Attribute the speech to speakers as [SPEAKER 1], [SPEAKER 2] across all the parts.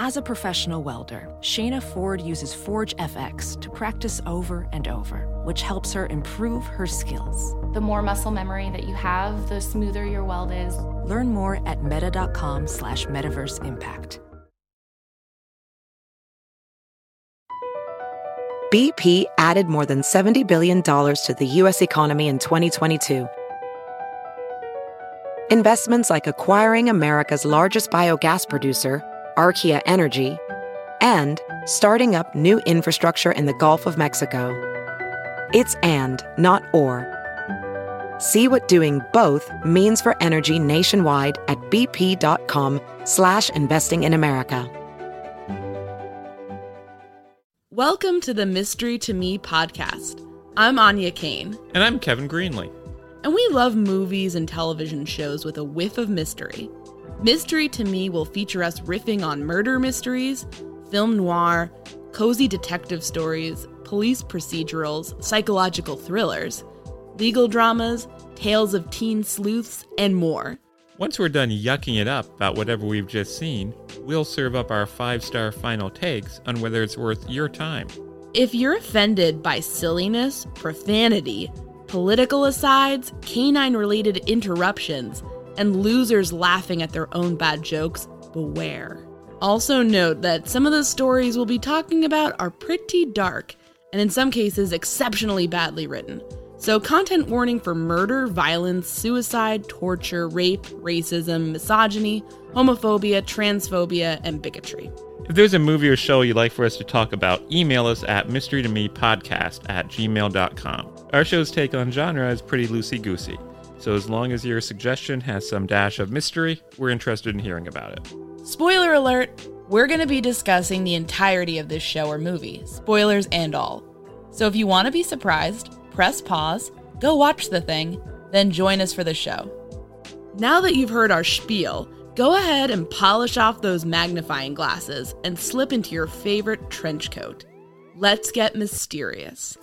[SPEAKER 1] As a professional welder, Shayna Ford uses Forge FX to practice over and over, which helps her improve her skills.
[SPEAKER 2] The more muscle memory that you have, the smoother your weld is.
[SPEAKER 1] Learn more at meta.com slash metaverse impact.
[SPEAKER 3] BP added more than $70 billion to the U.S. economy in 2022. Investments like acquiring America's largest biogas producer, Archaea Energy, and starting up new infrastructure in the Gulf of Mexico. It's and, not or. See what doing both means for energy nationwide at bp.com slash investing in America.
[SPEAKER 4] Welcome to the Mystery to Me podcast. I'm Anya Kane.
[SPEAKER 5] And I'm Kevin Greenlee.
[SPEAKER 4] And we love movies and television shows with a whiff of mystery. Mystery to Me will feature us riffing on murder mysteries, film noir, cozy detective stories, police procedurals, psychological thrillers, legal dramas, tales of teen sleuths, and more.
[SPEAKER 5] Once we're done yucking it up about whatever we've just seen, we'll serve up our five star final takes on whether it's worth your time.
[SPEAKER 4] If you're offended by silliness, profanity, political asides, canine related interruptions, and losers laughing at their own bad jokes, beware. Also, note that some of the stories we'll be talking about are pretty dark, and in some cases, exceptionally badly written. So, content warning for murder, violence, suicide, torture, rape, racism, misogyny, homophobia, transphobia, and bigotry.
[SPEAKER 5] If there's a movie or show you'd like for us to talk about, email us at mysterytomepodcast at gmail.com. Our show's take on genre is pretty loosey goosey, so as long as your suggestion has some dash of mystery, we're interested in hearing about it.
[SPEAKER 4] Spoiler alert! We're going to be discussing the entirety of this show or movie, spoilers and all. So if you want to be surprised, press pause, go watch the thing, then join us for the show. Now that you've heard our spiel, go ahead and polish off those magnifying glasses and slip into your favorite trench coat. Let's get mysterious.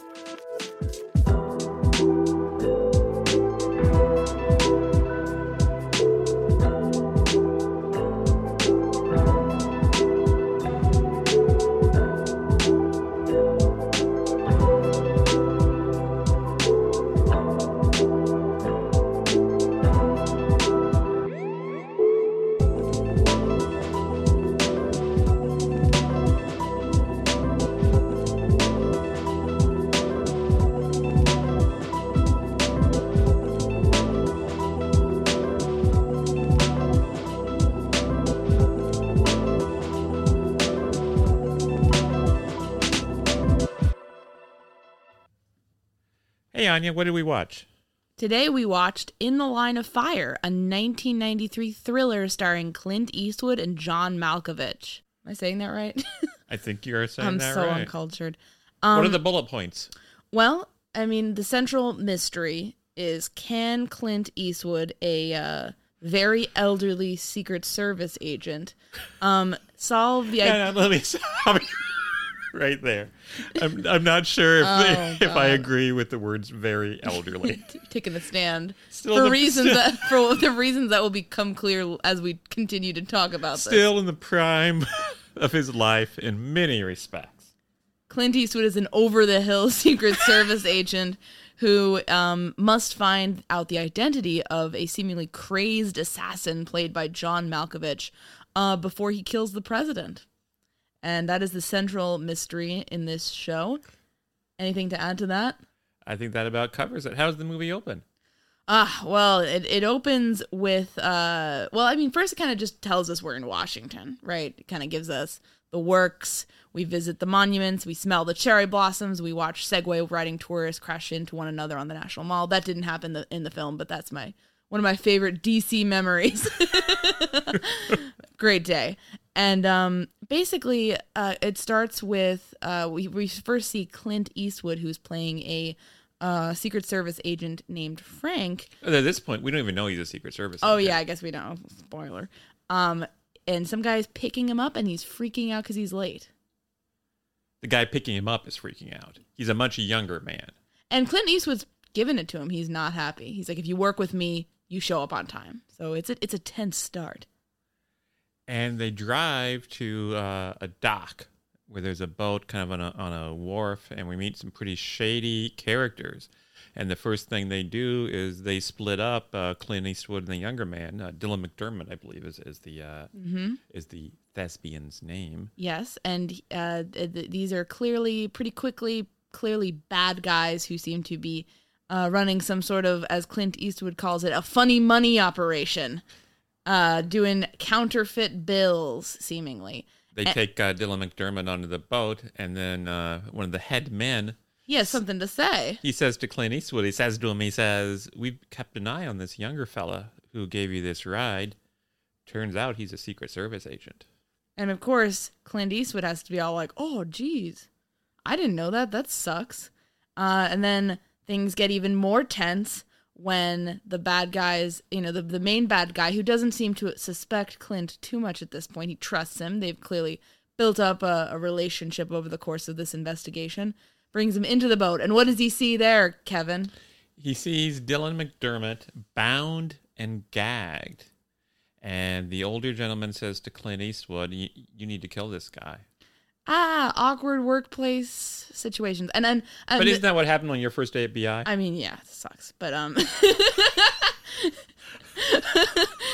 [SPEAKER 5] Hey, Anya, what did we watch?
[SPEAKER 4] Today we watched In the Line of Fire, a 1993 thriller starring Clint Eastwood and John Malkovich. Am I saying that right?
[SPEAKER 5] I think you're saying
[SPEAKER 4] I'm
[SPEAKER 5] that
[SPEAKER 4] so
[SPEAKER 5] right.
[SPEAKER 4] uncultured.
[SPEAKER 5] what are
[SPEAKER 4] Um,
[SPEAKER 5] the bullet points?
[SPEAKER 4] Well, I mean, the central mystery is can Clint Eastwood, a uh, very elderly Secret Service agent, um, solve the
[SPEAKER 5] Yeah, no, let me right there. I'm, I'm not sure if,
[SPEAKER 4] Oh,
[SPEAKER 5] if I agree with the words very elderly.
[SPEAKER 4] taking the stand
[SPEAKER 5] Still
[SPEAKER 4] for
[SPEAKER 5] the-
[SPEAKER 4] reasons
[SPEAKER 5] still-
[SPEAKER 4] that for the reasons that will become clear as we continue to talk about this.
[SPEAKER 5] Still in the prime of his life in many respects.
[SPEAKER 4] Clint Eastwood is an over the hill Secret Service agent who um, must find out the identity of a seemingly crazed assassin played by John Malkovich uh, before he kills the president. And that is the central mystery in this show. Anything to add to that?
[SPEAKER 5] I think that about covers it. How does the movie open?
[SPEAKER 4] Ah, well, it, it opens with uh well, I mean, first it kind of just tells us we're in Washington, right? It kind of gives us the works. We visit the monuments, we smell the cherry blossoms, we watch Segway riding tourists crash into one another on the National Mall. That didn't happen the, in the film, but that's my one of my favorite DC memories. Great day. And um basically uh it starts with uh we we first see Clint Eastwood who's playing a uh, Secret Service agent named Frank.
[SPEAKER 5] At this point, we don't even know he's a Secret Service.
[SPEAKER 4] Oh
[SPEAKER 5] agent.
[SPEAKER 4] yeah, I guess we don't. Spoiler. Um, and some guy's picking him up, and he's freaking out because he's late.
[SPEAKER 5] The guy picking him up is freaking out. He's a much younger man.
[SPEAKER 4] And Clint Eastwood's giving it to him. He's not happy. He's like, if you work with me, you show up on time. So it's a it's a tense start.
[SPEAKER 5] And they drive to uh, a dock where there's a boat kind of on a, on a wharf, and we meet some pretty shady characters. And the first thing they do is they split up uh, Clint Eastwood and the younger man, uh, Dylan McDermott, I believe, is, is the uh, is the thespian's name.
[SPEAKER 4] Yes, and uh, th- th- these are clearly, pretty quickly, clearly bad guys who seem to be uh, running some sort of, as Clint Eastwood calls it, a funny money operation, uh, doing counterfeit bills, seemingly.
[SPEAKER 5] They take uh, Dylan McDermott onto the boat, and then uh, one of the head men
[SPEAKER 4] He has something to say.
[SPEAKER 5] he says to Clint Eastwood, he says to him, he says, "We've kept an eye on this younger fella who gave you this ride. Turns out he's a Secret Service agent."
[SPEAKER 4] And of course, Clint Eastwood has to be all like, "Oh, geez, I didn't know that. That sucks." Uh, and then things get even more tense when the bad guys, you know, the the main bad guy who doesn't seem to suspect Clint too much at this point. He trusts him. They've clearly built up a, a relationship over the course of this investigation. Brings him into the boat, and what does he see there, Kevin?
[SPEAKER 5] He sees Dylan McDermott bound and gagged. And the older gentleman says to Clint Eastwood, "You, you need to kill this guy."
[SPEAKER 4] Ah, awkward workplace situations, and then
[SPEAKER 5] But isn't that what happened on your first day at BI?
[SPEAKER 4] I mean, yeah, it sucks, but um,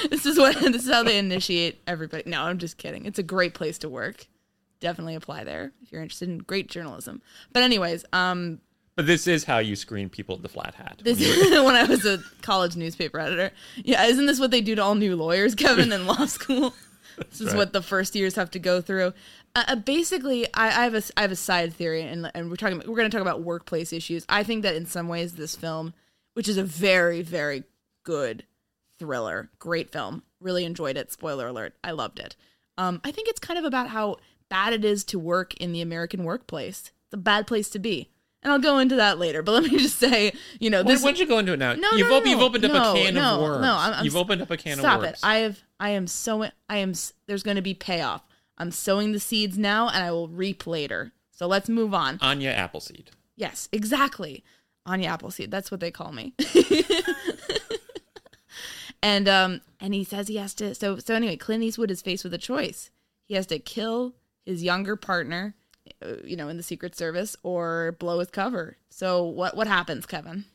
[SPEAKER 4] this is what this is how they initiate everybody. No, I'm just kidding. It's a great place to work. Definitely apply there if you're interested in great journalism. But anyways, um,
[SPEAKER 5] but this is how you screen people at the Flat Hat.
[SPEAKER 4] this when I was a college newspaper editor. Yeah, isn't this what they do to all new lawyers, Kevin, in law school? This is
[SPEAKER 5] right.
[SPEAKER 4] what the first years have to go through. Uh, uh, basically, I, I have a I have a side theory, and and we're talking we're going to talk about workplace issues. I think that in some ways, this film, which is a very very good thriller, great film, really enjoyed it. Spoiler alert, I loved it. Um, I think it's kind of about how bad it is to work in the American workplace. It's a bad place to be. And I'll go into that later, but let me just say, you know,
[SPEAKER 5] Why
[SPEAKER 4] this
[SPEAKER 5] don't you go into it now?
[SPEAKER 4] no,
[SPEAKER 5] you've,
[SPEAKER 4] no,
[SPEAKER 5] op- you've opened up
[SPEAKER 4] no,
[SPEAKER 5] a can
[SPEAKER 4] no,
[SPEAKER 5] of worms.
[SPEAKER 4] No, I'm, I'm
[SPEAKER 5] you've opened up a can
[SPEAKER 4] stop
[SPEAKER 5] of worms.
[SPEAKER 4] it. I have. I am so. I am. There's going to be payoff. I'm sowing the seeds now, and I will reap later. So let's move on.
[SPEAKER 5] Anya Appleseed.
[SPEAKER 4] Yes, exactly. Anya Appleseed. That's what they call me. and um, and he says he has to. So so anyway, Clint Eastwood is faced with a choice. He has to kill his younger partner, uh, you know, in the Secret Service, or blow his cover. So what what happens, Kevin?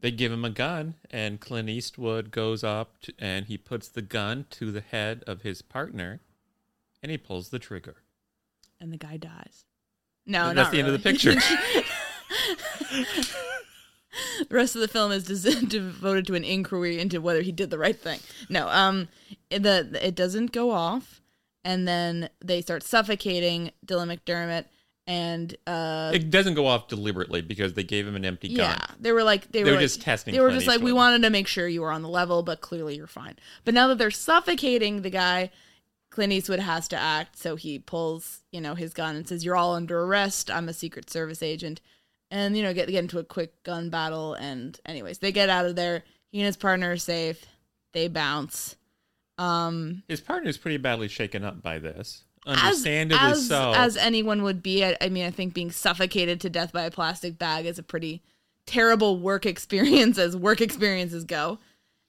[SPEAKER 5] They give him a gun, and Clint Eastwood goes up to, and he puts the gun to the head of his partner, and he pulls the trigger.
[SPEAKER 4] And the guy dies. No,
[SPEAKER 5] That's
[SPEAKER 4] not
[SPEAKER 5] the end of the picture.
[SPEAKER 4] the rest of the film is des- devoted to an inquiry into whether he did the right thing. No, um, the it doesn't go off, and then they start suffocating Dylan McDermott, and uh,
[SPEAKER 5] it doesn't go off deliberately because they gave him an empty gun.
[SPEAKER 4] yeah, they were like they,
[SPEAKER 5] They
[SPEAKER 4] were
[SPEAKER 5] were
[SPEAKER 4] like-
[SPEAKER 5] just testing
[SPEAKER 4] They were just like we wanted to make sure you were on the level, but clearly you're fine. But now that they're suffocating the guy, Clint Eastwood has to act, so he pulls you know his gun and says, "You're all under arrest. I'm a Secret Service agent." And you know get get into a quick gun battle, and anyways, they get out of there. He and his partner are safe. They bounce. Um,
[SPEAKER 5] His is pretty badly shaken up by this.
[SPEAKER 4] as
[SPEAKER 5] Understandably
[SPEAKER 4] as,
[SPEAKER 5] so.
[SPEAKER 4] as anyone would be. I, I mean, I think being suffocated to death by a plastic bag is a pretty terrible work experience, as work experiences go.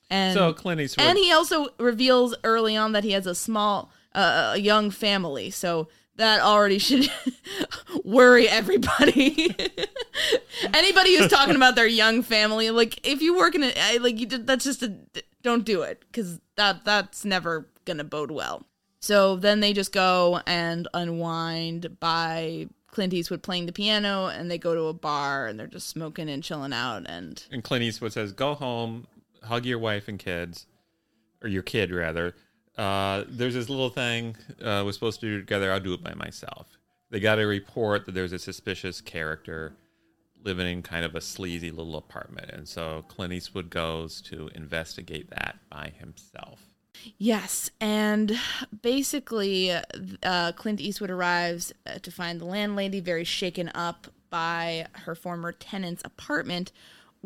[SPEAKER 4] And
[SPEAKER 5] so Clint Eastwood.
[SPEAKER 4] and he also reveals early on that he has a small, a young family. So that already should worry everybody. Anybody who's talking about their young family, like if you work in a, like you did, that's just a don't do it because that that's never gonna bode well. So then they just go and unwind by Clint Eastwood playing the piano, and they go to a bar and they're just smoking and chilling out. And
[SPEAKER 5] And Clint Eastwood says, "Go home, hug your wife and kids, or your kid rather. Uh, there's this little thing uh, we're supposed to do together. I'll do it by myself. They got a report that there's a suspicious character living in kind of a sleazy little apartment, and so Clint Eastwood goes to investigate that by himself.
[SPEAKER 4] Yes, and basically, uh, Clint Eastwood arrives uh, to find the landlady very shaken up by her former tenant's apartment,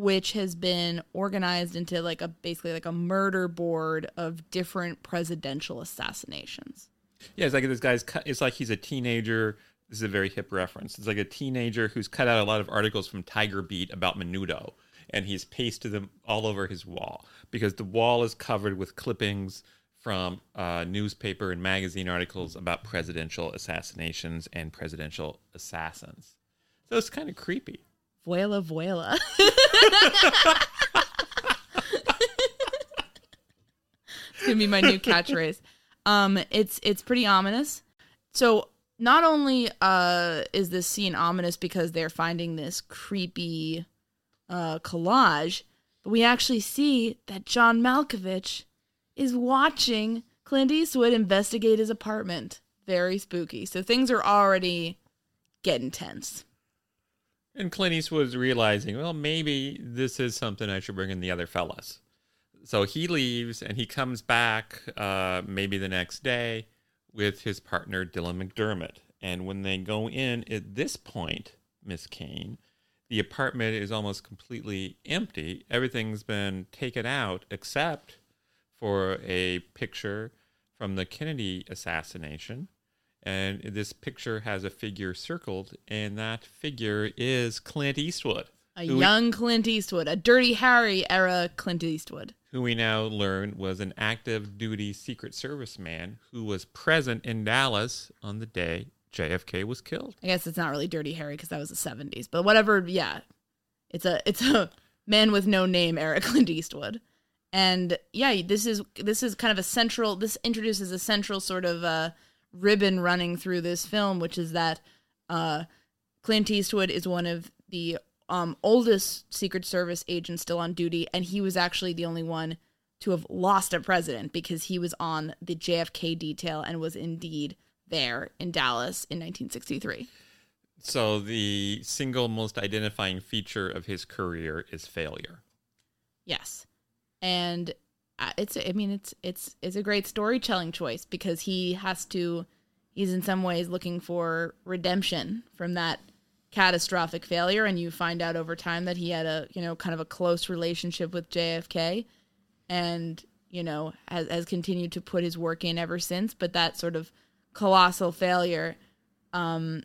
[SPEAKER 4] which has been organized into like a basically like a murder board of different presidential assassinations.
[SPEAKER 5] Yeah, it's like this guy's. Cut, it's like he's a teenager. This is a very hip reference. It's like a teenager who's cut out a lot of articles from Tiger Beat about Menudo, and he's pasted them all over his wall because the wall is covered with clippings from uh, newspaper and magazine articles about presidential assassinations and presidential assassins. So it's kind of creepy.
[SPEAKER 4] Voila, voila. it's gonna be my new catchphrase. Um, it's it's pretty ominous. So not only uh is this scene ominous because they're finding this creepy uh collage, but we actually see that John Malkovich is watching Clint Eastwood investigate his apartment. Very spooky. So things are already getting tense.
[SPEAKER 5] And Clint Eastwood's realizing, well, maybe this is something I should bring in the other fellas. So he leaves and he comes back uh, maybe the next day with his partner Dylan McDermott. And when they go in at this point, Miss Kane, the apartment is almost completely empty. Everything's been taken out except for a picture from the Kennedy assassination. And this picture has a figure circled, and that figure is Clint Eastwood.
[SPEAKER 4] A
[SPEAKER 5] who we-
[SPEAKER 4] young Clint Eastwood, a Dirty Harry era Clint Eastwood.
[SPEAKER 5] who we now learn was an active duty Secret Service man who was present in Dallas on the day JFK was killed.
[SPEAKER 4] I guess it's not really Dirty Harry because that was the 70s, but whatever, yeah. It's a it's a man with no name era Clint Eastwood. And yeah, this is this is kind of a central this introduces a central sort of uh ribbon running through this film which is that uh Clint Eastwood is one of the um oldest Secret Service agents still on duty and he was actually the only one to have lost a president because he was on the JFK detail and was indeed there in Dallas in 1963.
[SPEAKER 5] So the single most identifying feature of his career is failure.
[SPEAKER 4] Yes, and it's I mean it's it's it's a great storytelling choice because he has to he's in some ways looking for redemption from that catastrophic failure and you find out over time that he had a you know kind of a close relationship with JFK and you know has, has continued to put his work in ever since but that sort of colossal failure um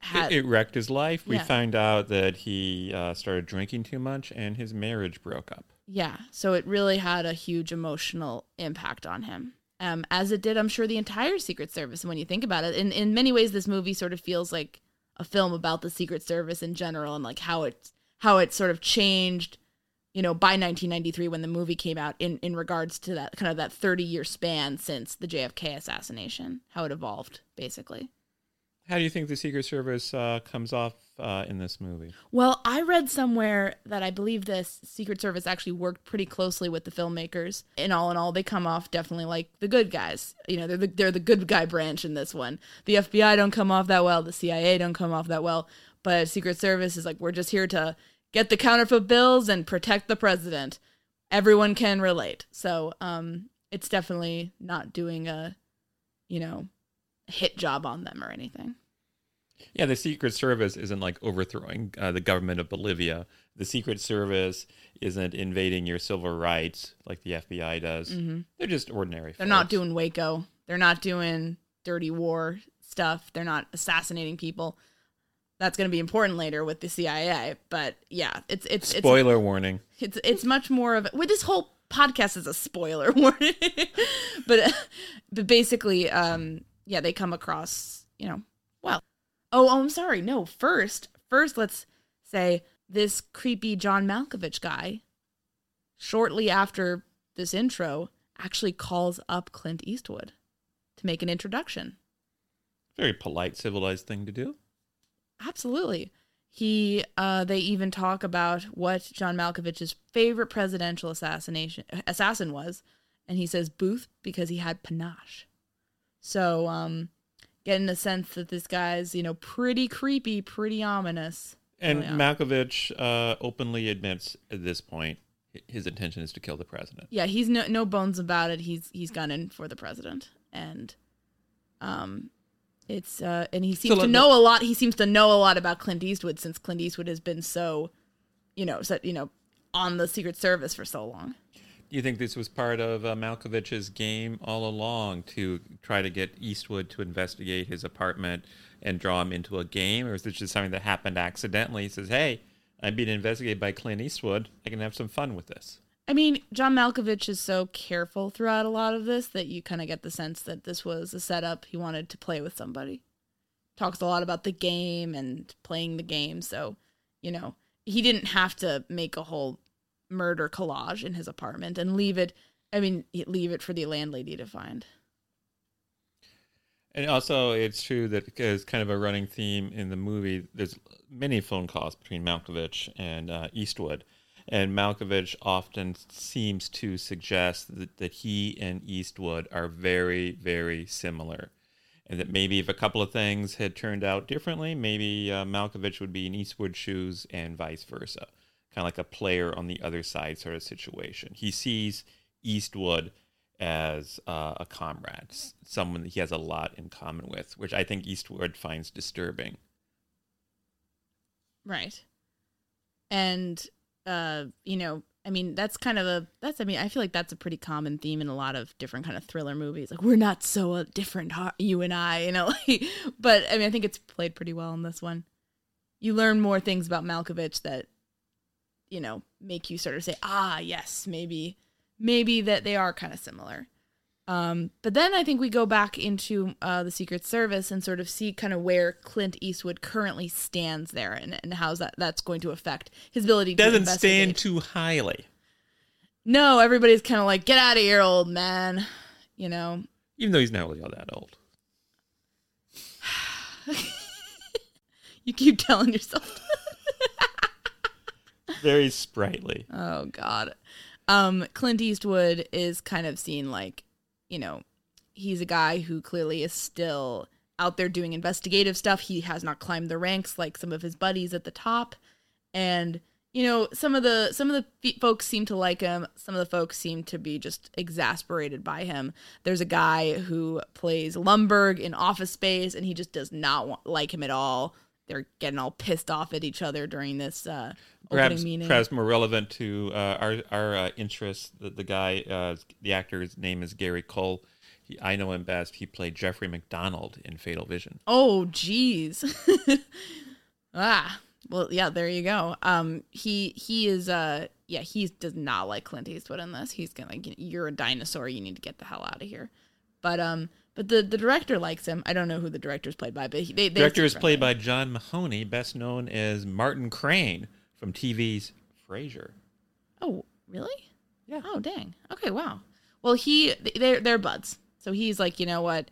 [SPEAKER 4] had
[SPEAKER 5] It, it wrecked his life. We
[SPEAKER 4] Yeah.
[SPEAKER 5] find out that he uh, started drinking too much and his marriage broke up.
[SPEAKER 4] Yeah, so it really had a huge emotional impact on him. Um, as it did, I'm sure, the entire Secret Service. And when you think about it, in in many ways, this movie sort of feels like a film about the Secret Service in general and like how it's how it sort of changed, you know, by 1993 when the movie came out. In in regards to that kind of that 30 year span since the JFK assassination, how it evolved basically.
[SPEAKER 5] How do you think the Secret Service uh, comes off uh, in this movie?
[SPEAKER 4] Well, I read somewhere that I believe this Secret Service actually worked pretty closely with the filmmakers. In all in all, they come off definitely like the good guys. You know, they're the they're the good guy branch in this one. The FBI don't come off that well. The CIA don't come off that well. But Secret Service is like we're just here to get the counterfeit bills and protect the president. Everyone can relate. So, um, it's definitely not doing a, you know, hit job on them or anything.
[SPEAKER 5] Yeah, the Secret Service isn't like overthrowing uh, the government of Bolivia. The Secret Service isn't invading your civil rights like the FBI does. They're just ordinary.
[SPEAKER 4] Mm-hmm. They're not doing Waco. They're not doing dirty war stuff. They're not assassinating people. That's going to be important later with the CIA. But yeah, it's it's it's
[SPEAKER 5] Spoiler warning.
[SPEAKER 4] it's it's much more of with this whole podcast is a spoiler warning. but but basically, um, yeah, they come across you know well. Oh, oh, I'm sorry. No, first, first, let's say this creepy John Malkovich guy. Shortly after this intro, actually calls up Clint Eastwood to make an introduction.
[SPEAKER 5] Very polite, civilized thing to do.
[SPEAKER 4] Absolutely. He uh they even talk about what John Malkovich's favorite presidential assassination assassin was, and he says Booth because he had panache. So um getting a sense that this guy's, you know, pretty creepy, pretty ominous.
[SPEAKER 5] And
[SPEAKER 4] Oh.
[SPEAKER 5] Malkovich uh, openly admits at this point his intention is to kill the president.
[SPEAKER 4] Yeah, he's no no bones about it. He's he's gunning for the president. And um it's uh and he seems to
[SPEAKER 5] let-
[SPEAKER 4] know a lot he seems to know a lot about Clint Eastwood since Clint Eastwood has been so you know, so, you know, on the Secret Service for so long.
[SPEAKER 5] You think this was part of uh, Malkovich's game all along to try to get Eastwood to investigate his apartment and draw him into a game, or is this just something that happened accidentally? He says, "Hey, I'm being investigated by Clint Eastwood. I can have some fun with this."
[SPEAKER 4] I mean, John Malkovich is so careful throughout a lot of this that you kind of get the sense that this was a setup. He wanted to play with somebody. Talks a lot about the game and playing the game. So, you know, he didn't have to make a whole murder collage in his apartment and leave it, I mean, leave it for the landlady to find.
[SPEAKER 5] And also, it's true that as kind of a running theme in the movie, there's many phone calls between Malkovich and uh, Eastwood. And Malkovich often seems to suggest that, that he and Eastwood are very, very similar. And that maybe if a couple of things had turned out differently, maybe uh, Malkovich would be in Eastwood's shoes and vice versa. Kind of like a player on the other side sort of situation. He sees Eastwood as uh, a comrade, someone that he has a lot in common with, which I think Eastwood finds disturbing.
[SPEAKER 4] Right. And uh, you know, I mean, that's kind of a that's I mean, I feel like that's a pretty common theme in a lot of different kind of thriller movies. Like we're not so uh, different, you and I, you know. but I mean, I think it's played pretty well in this one. You learn more things about Malkovich that you know, make you sort of say, "Ah, yes, maybe maybe that they are kind of similar." Um, but then I think we go back into uh, the Secret Service and sort of see kind of where Clint Eastwood currently stands there and, and how that that's going to affect his ability to
[SPEAKER 5] doesn't stand too highly.
[SPEAKER 4] No, everybody's kind of like, get out of here, old man. You know,
[SPEAKER 5] even though he's not really all that old.
[SPEAKER 4] you keep telling yourself.
[SPEAKER 5] Very sprightly.
[SPEAKER 4] Oh God. Um, Clint Eastwood is kind of seen like you know, he's a guy who clearly is still out there doing investigative stuff. He has not climbed the ranks like some of his buddies at the top. And you know, some of the some of the folks seem to like him. Some of the folks seem to be just exasperated by him. There's a guy who plays Lumbergh in Office Space, and he just does not want, like him at all. They're getting all pissed off at each other during this uh,
[SPEAKER 5] perhaps,
[SPEAKER 4] opening meeting.
[SPEAKER 5] Perhaps more relevant to uh, our our uh, interests. The, the guy, uh, the actor's name is Gary Cole. He, I know him best. He played Jeffrey MacDonald in Fatal Vision.
[SPEAKER 4] Oh, jeez. ah, well, yeah. There you go. Um, he he is uh yeah he does not like Clint Eastwood in this. He's gonna like you're a dinosaur. You need to get the hell out of here. But um, but the, the director likes him. I don't know who the director is played by, but he, they, they
[SPEAKER 5] director is played by John Mahoney, best known as Martin Crane from TV's Frasier.
[SPEAKER 4] Oh, really?
[SPEAKER 5] Yeah.
[SPEAKER 4] Oh, dang. Okay, wow. Well, he they're they're buds. So he's like, you know what?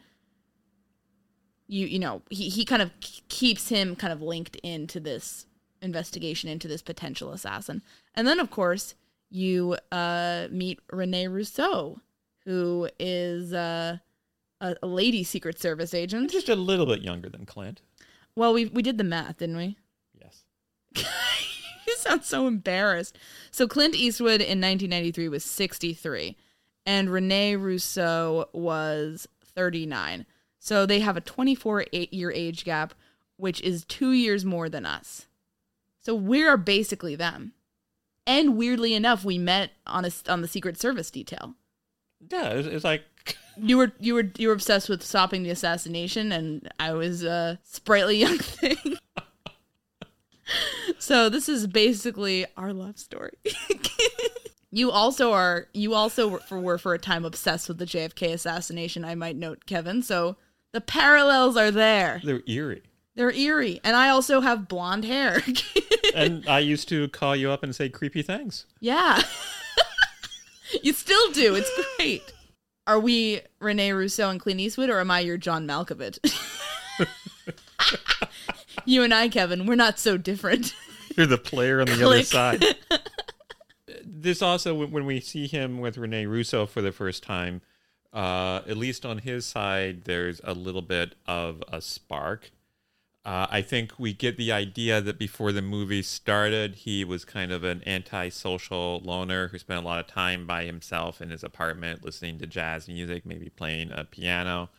[SPEAKER 4] You you know, he he kind of keeps him kind of linked into this investigation into this potential assassin. And then of course, you uh meet Rene Russo, who is uh a, a lady secret service agent.
[SPEAKER 5] Just a little bit younger than Clint.
[SPEAKER 4] Well, we we did the math, didn't we?
[SPEAKER 5] Yes.
[SPEAKER 4] you sound so embarrassed. So Clint Eastwood in 1993 was 63, and Rene Russo was 39. So they have a 24 eight year age gap, which is two years more than us. So we are basically them. And weirdly enough, we met on a, on the Secret Service detail.
[SPEAKER 5] Yeah, it's, it's like
[SPEAKER 4] you were you were you were obsessed with stopping the assassination, and I was a sprightly young thing. So this is basically our love story. you also are you also were for, were for a time obsessed with the JFK assassination. I might note, Kevin. So the parallels are there.
[SPEAKER 5] They're eerie.
[SPEAKER 4] They're eerie, and I also have blonde hair.
[SPEAKER 5] and I used to call you up and say creepy things.
[SPEAKER 4] Yeah. you still do. It's great. Are we Rene Russo and Clint Eastwood, or am I your John Malkovich? you and I, Kevin, we're not so different.
[SPEAKER 5] You're the player on the Click. other side. this also, when we see him with Rene Russo for the first time, uh, at least on his side, there's a little bit of a spark. Uh, I think we get the idea that before the movie started, he was kind of an antisocial loner who spent a lot of time by himself in his apartment listening to jazz music, maybe playing a piano.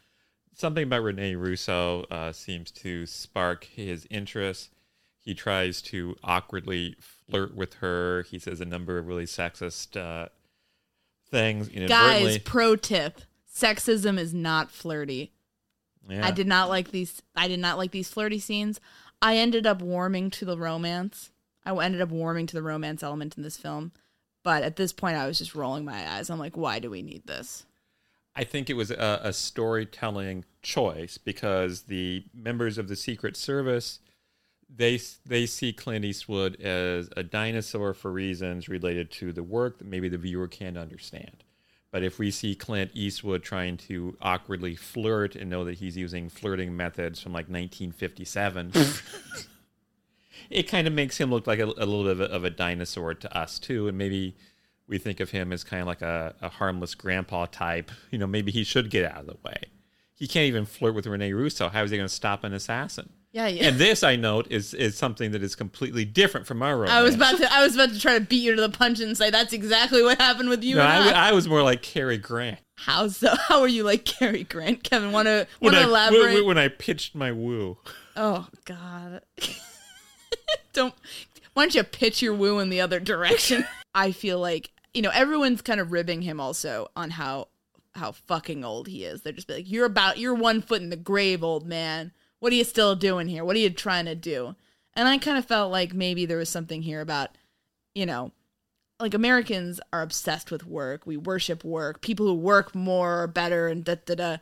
[SPEAKER 5] Something about Rene Russo uh, seems to spark his interest. He tries to awkwardly flirt with her. He says a number of really sexist uh, things.
[SPEAKER 4] Guys, pro tip sexism is not flirty. Yeah. I did not like these. I did not like these flirty scenes. I ended up warming to the romance. I ended up warming to the romance element in this film, But at this point, I was just rolling my eyes. I'm like, why do we need this?
[SPEAKER 5] I think it was a, a storytelling choice because the members of the Secret Service they they see Clint Eastwood as a dinosaur for reasons related to the work that maybe the viewer can't understand. But if we see Clint Eastwood trying to awkwardly flirt and know that he's using flirting methods from like 1957, it kind of makes him look like a, a little bit of a, of a dinosaur to us too. And maybe we think of him as kind of like a, a harmless grandpa type. You know, maybe he should get out of the way. He can't even flirt with Rene Russo. How is he going to stop an assassin?
[SPEAKER 4] Yeah, yeah.
[SPEAKER 5] And this, I note, is is something that is completely different from our romance.
[SPEAKER 4] I was about to I was about to try to beat you to the punch and say that's exactly what happened with you
[SPEAKER 5] No,
[SPEAKER 4] and
[SPEAKER 5] I,
[SPEAKER 4] I.
[SPEAKER 5] I was more like Cary Grant.
[SPEAKER 4] How so? How are you like Cary Grant? Kevin, want to
[SPEAKER 5] When
[SPEAKER 4] want to
[SPEAKER 5] I,
[SPEAKER 4] elaborate?
[SPEAKER 5] when, when I pitched my woo.
[SPEAKER 4] Oh God! Don't. Why don't you pitch your woo in the other direction? I feel like you know everyone's kind of ribbing him also on how how fucking old he is. They're just like, "You're about you're one foot in the grave, old man. What are you still doing here? What are you trying to do?" And I kind of felt like maybe there was something here about, you know, like Americans are obsessed with work. We worship work. People who work more are better and da da da.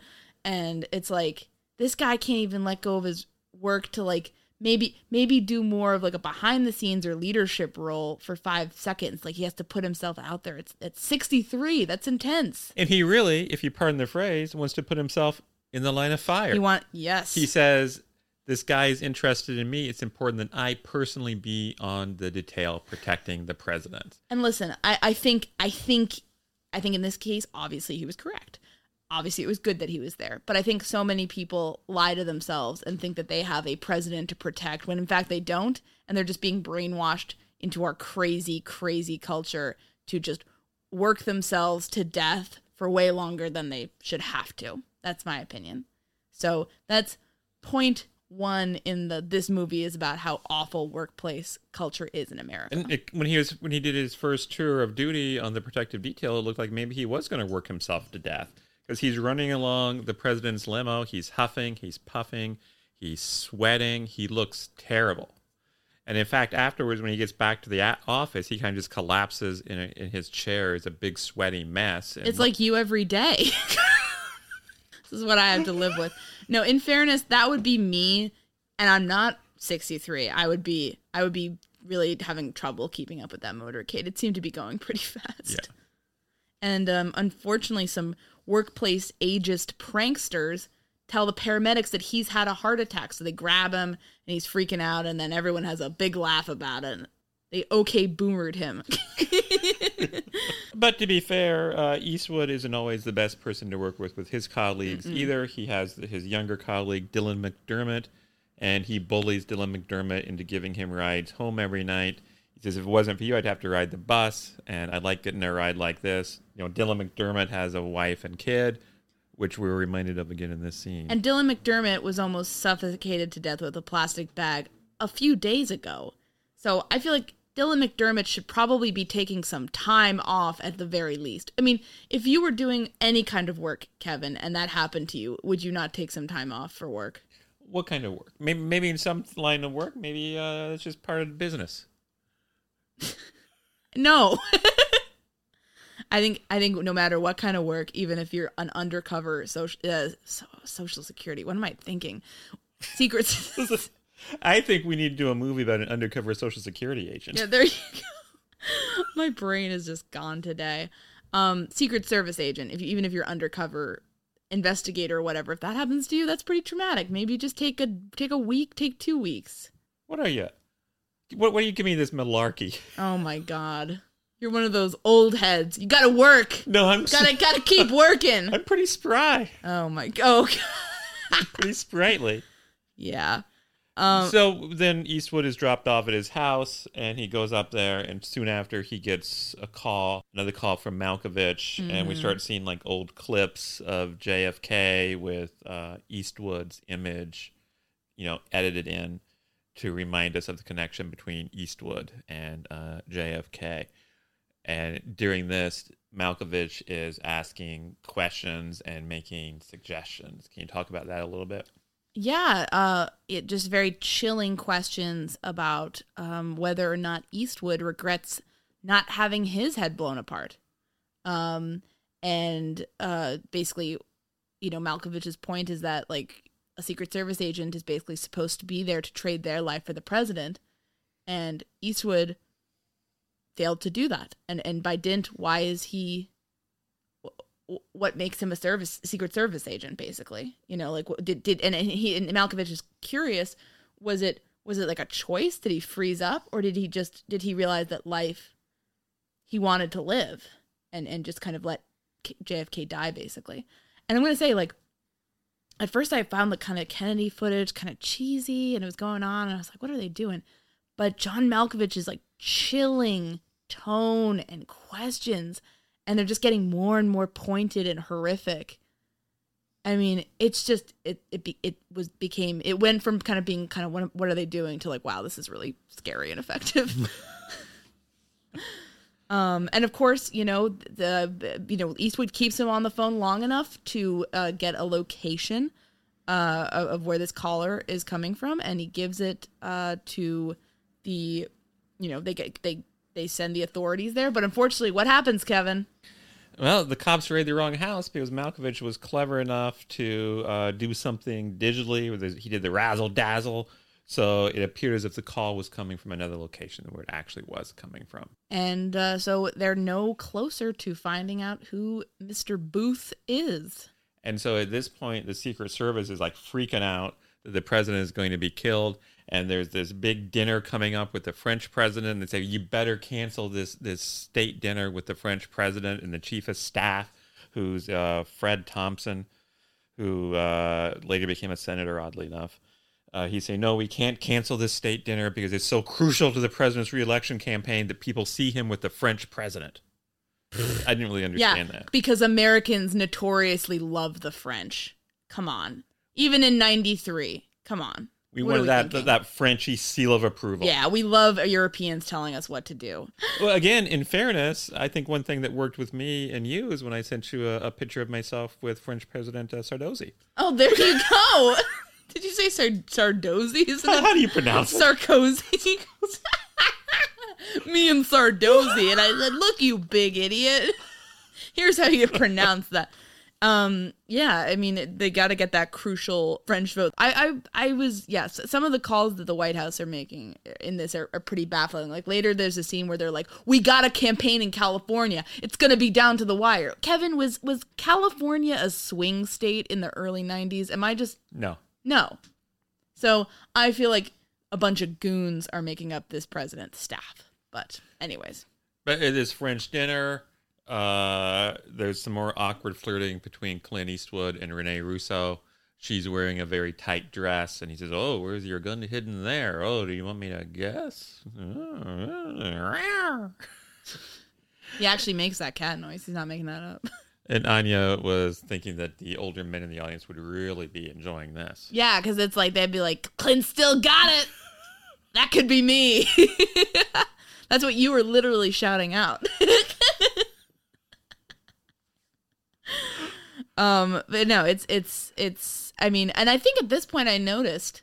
[SPEAKER 4] And it's like this guy can't even let go of his work to like maybe maybe do more of like a behind the scenes or leadership role for five seconds. Like he has to put himself out there. It's it's sixty three. That's intense.
[SPEAKER 5] And he really, if you pardon the phrase, wants to put himself in the line of fire.
[SPEAKER 4] he want yes.
[SPEAKER 5] he says, This guy is interested in me. It's important that I personally be on the detail protecting the president.
[SPEAKER 4] And listen, I, I think I think I think in this case, obviously he was correct. Obviously it was good that he was there. But I think so many people lie to themselves and think that they have a president to protect when in fact they don't, and they're just being brainwashed into our crazy, crazy culture to just work themselves to death for way longer than they should have to. That's my opinion. So that's point one in the this movie is about how awful workplace culture is in America.
[SPEAKER 5] And it, when he was when he did his first tour of duty on the protective detail, it looked like maybe he was going to work himself to death because he's running along the president's limo. He's huffing, he's puffing, he's sweating. He looks terrible. And in fact, afterwards, when he gets back to the office, he kind of just collapses in, a, in his chair. It's a big sweaty mess. And
[SPEAKER 4] It's like you every day. this is what I have to live with. No, in fairness, that would be me, and I'm not 63. I would be, I would be really having trouble keeping up with that motorcade. It seemed to be going pretty fast.
[SPEAKER 5] Yeah.
[SPEAKER 4] And um, unfortunately, some workplace ageist pranksters tell the paramedics that he's had a heart attack. So they grab him and he's freaking out, and then everyone has a big laugh about it. They okay boomered him.
[SPEAKER 5] But to be fair, uh, Eastwood isn't always the best person to work with with his colleagues either. He has his younger colleague Dylan McDermott, and he bullies Dylan McDermott into giving him rides home every night. He says, "If it wasn't for you, I'd have to ride the bus, and I'd like getting a ride like this." You know, Dylan McDermott has a wife and kid, which we're reminded of again in this scene.
[SPEAKER 4] And Dylan McDermott was almost suffocated to death with a plastic bag a few days ago. So I feel like Dylan McDermott should probably be taking some time off at the very least. I mean, if you were doing any kind of work, Kevin, and that happened to you, would you not take some time off for work?
[SPEAKER 5] what kind of work? Maybe, maybe in some line of work, maybe uh, it's just part of the business.
[SPEAKER 4] No. I think I think no matter what kind of work, even if you're an undercover social uh, so, social security, what am I thinking? Secrets.
[SPEAKER 5] I think we need to do a movie about an undercover social security agent.
[SPEAKER 4] Yeah, there you go. My brain is just gone today. Um, Secret Service agent. If you, even if you're undercover investigator or whatever, if that happens to you, that's pretty traumatic. Maybe just take a take a week, take two weeks.
[SPEAKER 5] What are you? What? What do you giving me this malarkey?
[SPEAKER 4] Oh my god, you're one of those old heads. You gotta work.
[SPEAKER 5] No, I'm
[SPEAKER 4] Gotta gotta keep working.
[SPEAKER 5] I'm pretty spry,
[SPEAKER 4] Oh my. Oh.
[SPEAKER 5] pretty sprightly.
[SPEAKER 4] yeah. Um.
[SPEAKER 5] so then Eastwood is dropped off at his house, and he goes up there, and soon after he gets a call, another call from Malkovich, and we start seeing like old clips of JFK with uh, Eastwood's image, you know, edited in to remind us of the connection between Eastwood and uh, JFK. And during this, Malkovich is asking questions and making suggestions. Can you talk about that a little bit?
[SPEAKER 4] Yeah, uh, it just very chilling questions about um, whether or not Eastwood regrets not having his head blown apart. Um, and uh, basically, you know, Malkovich's point is that like a Secret Service agent is basically supposed to be there to trade their life for the president, and Eastwood failed to do that. And and by dint, why is he? What makes him a service Secret Service agent? Basically, you know, like did did and he and Malkovich is curious. Was it was it like a choice? Did he freeze up, or did he just did he realize that life he wanted to live and and just kind of let JFK die basically? And I'm gonna say like at first I found the kind of Kennedy footage kind of cheesy and it was going on and I was like, what are they doing? But John Malkovich is like chilling tone and questions and they're just getting more and more pointed and horrific. I mean, it's just it it be, it was became it went from kind of being kind of what what are they doing to like wow this is really scary and effective. um, and of course, you know the you know Eastwood keeps him on the phone long enough to uh, get a location uh, of, of where this caller is coming from, and he gives it uh, to the you know they get they they send the authorities there. But unfortunately, what happens, Kevin?
[SPEAKER 5] Well, the cops raided the wrong house because Malkovich was clever enough to uh, do something digitally. He did the razzle dazzle. So it appeared as if the call was coming from another location than where it actually was coming from.
[SPEAKER 4] And uh, so they're no closer to finding out who Mr. Booth is.
[SPEAKER 5] And so at this point, the Secret Service is like freaking out that the president is going to be killed and there's this big dinner coming up with the French president. And they say you better cancel this this state dinner with the French president and the chief of staff, who's uh, Fred Thompson, who uh, later became a senator, oddly enough. Uh, he's saying, no, we can't cancel this state dinner because it's so crucial to the president's reelection campaign that people see him with the French president. I didn't really understand
[SPEAKER 4] yeah,
[SPEAKER 5] that.
[SPEAKER 4] Because Americans notoriously love the French. Come on. Even in 93. Come on.
[SPEAKER 5] We
[SPEAKER 4] What
[SPEAKER 5] wanted
[SPEAKER 4] we
[SPEAKER 5] that
[SPEAKER 4] thinking?
[SPEAKER 5] that Frenchy seal of approval.
[SPEAKER 4] Yeah, we love Europeans telling us what to do.
[SPEAKER 5] Well, again, in fairness, I think one thing that worked with me and you is when I sent you a, a picture of myself with French President uh, Sarkozy.
[SPEAKER 4] Oh, there you go. Did you say Sar- Sardozy?
[SPEAKER 5] How, how do you pronounce it?
[SPEAKER 4] Sarkozy? Me and Sardozy. And I said, look, you big idiot. Here's how you pronounce that. Um, yeah, I mean, they got to get that crucial French vote. I, I, I was, yes, some of the calls that the White House are making in this are, are pretty baffling. Like later, there's a scene where they're like, "We got a campaign in California. It's gonna be down to the wire." Kevin, was was California a swing state in the early '90s? Am I just
[SPEAKER 5] No.
[SPEAKER 4] no? So I feel like a bunch of goons are making up this president's staff. But anyways,
[SPEAKER 5] But it is French dinner. Uh, there's some more awkward flirting between Clint Eastwood and Rene Russo. She's wearing a very tight dress, and he says, "Oh, where's your gun hidden there? Oh, do you want me to guess?"
[SPEAKER 4] he actually makes that cat noise. He's not making that up.
[SPEAKER 5] And Anya was thinking that the older men in the audience would really be enjoying this.
[SPEAKER 4] Yeah, because it's like they'd be like, Clint still got it. That could be me. That's what you were literally shouting out. Um, but no, it's it's it's. I mean, and I think at this point I noticed,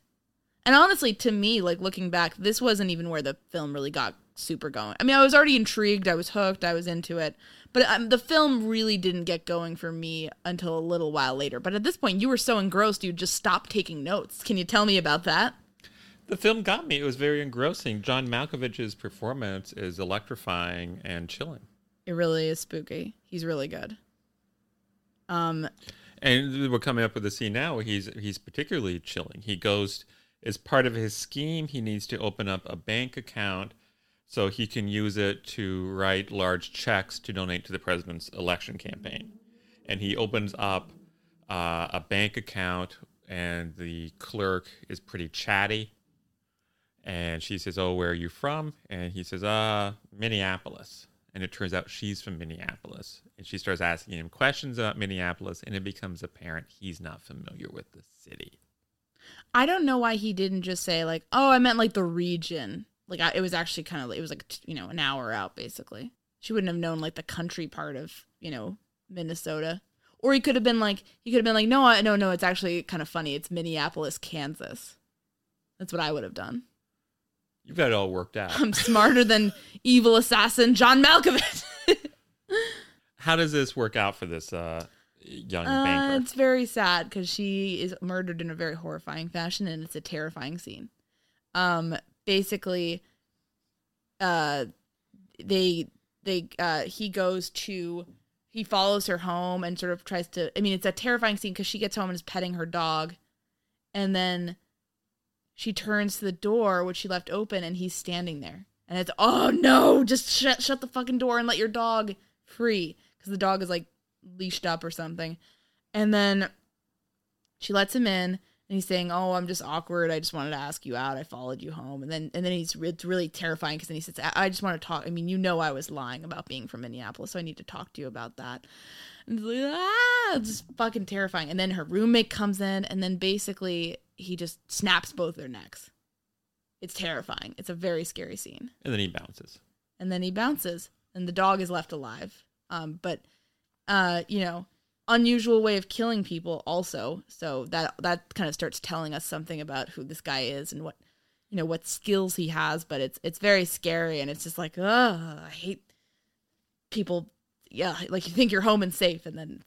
[SPEAKER 4] and honestly, to me, like looking back, this wasn't even where the film really got super going. I mean, I was already intrigued, I was hooked, I was into it, but um, the film really didn't get going for me until a little while later. But at this point, you were so engrossed, you just stopped taking notes. Can you tell me about that?
[SPEAKER 5] The film got me. It was very engrossing. John Malkovich's performance is electrifying and chilling.
[SPEAKER 4] It really is spooky. He's really good. Um,
[SPEAKER 5] And we're coming up with a scene now where he's he's particularly chilling. He goes as part of his scheme, he needs to open up a bank account so he can use it to write large checks to donate to the president's election campaign. And he opens up uh, a bank account, and the clerk is pretty chatty. And she says, "Oh, where are you from?" And he says, "Uh, Minneapolis." And it turns out she's from Minneapolis. And she starts asking him questions about Minneapolis, and it becomes apparent he's not familiar with the city.
[SPEAKER 4] I don't know why he didn't just say like, "Oh, I meant like the region." Like I, it was actually kind of it was like you know an hour out basically. She wouldn't have known like the country part of you know Minnesota, or he could have been like he could have been like, "No, I, no, no, it's actually kind of funny. It's Minneapolis, Kansas." That's what I would have done.
[SPEAKER 5] You've got it all worked out.
[SPEAKER 4] I'm smarter than evil assassin John Malkovich.
[SPEAKER 5] How does this work out for this uh, young
[SPEAKER 4] Uh,
[SPEAKER 5] banker?
[SPEAKER 4] it's very sad because she is murdered in a very horrifying fashion, and it's a terrifying scene. Um, basically, uh, they they uh he goes to he follows her home and sort of tries to. I mean, it's a terrifying scene because she gets home and is petting her dog, and then she turns to the door which she left open, and he's standing there, and it's oh no, just shut shut the fucking door and let your dog free because the dog is like leashed up or something. And then she lets him in and he's saying, "Oh, I'm just awkward. I just wanted to ask you out. I followed you home." And then and then he's it's really terrifying because then he says, I, "I just want to talk. I mean, you know I was lying about being from Minneapolis, so I need to talk to you about that." And it's like, ah, it's just fucking terrifying. And then her roommate comes in and then basically he just snaps both their necks. It's terrifying. It's a very scary scene
[SPEAKER 5] and then he bounces.
[SPEAKER 4] and then he bounces and the dog is left alive um but uh you know unusual way of killing people also. So that that kind of starts telling us something about who this guy is and what you know what skills he has but it's it's very scary and it's just like oh i hate people. Yeah like you think you're home and safe and then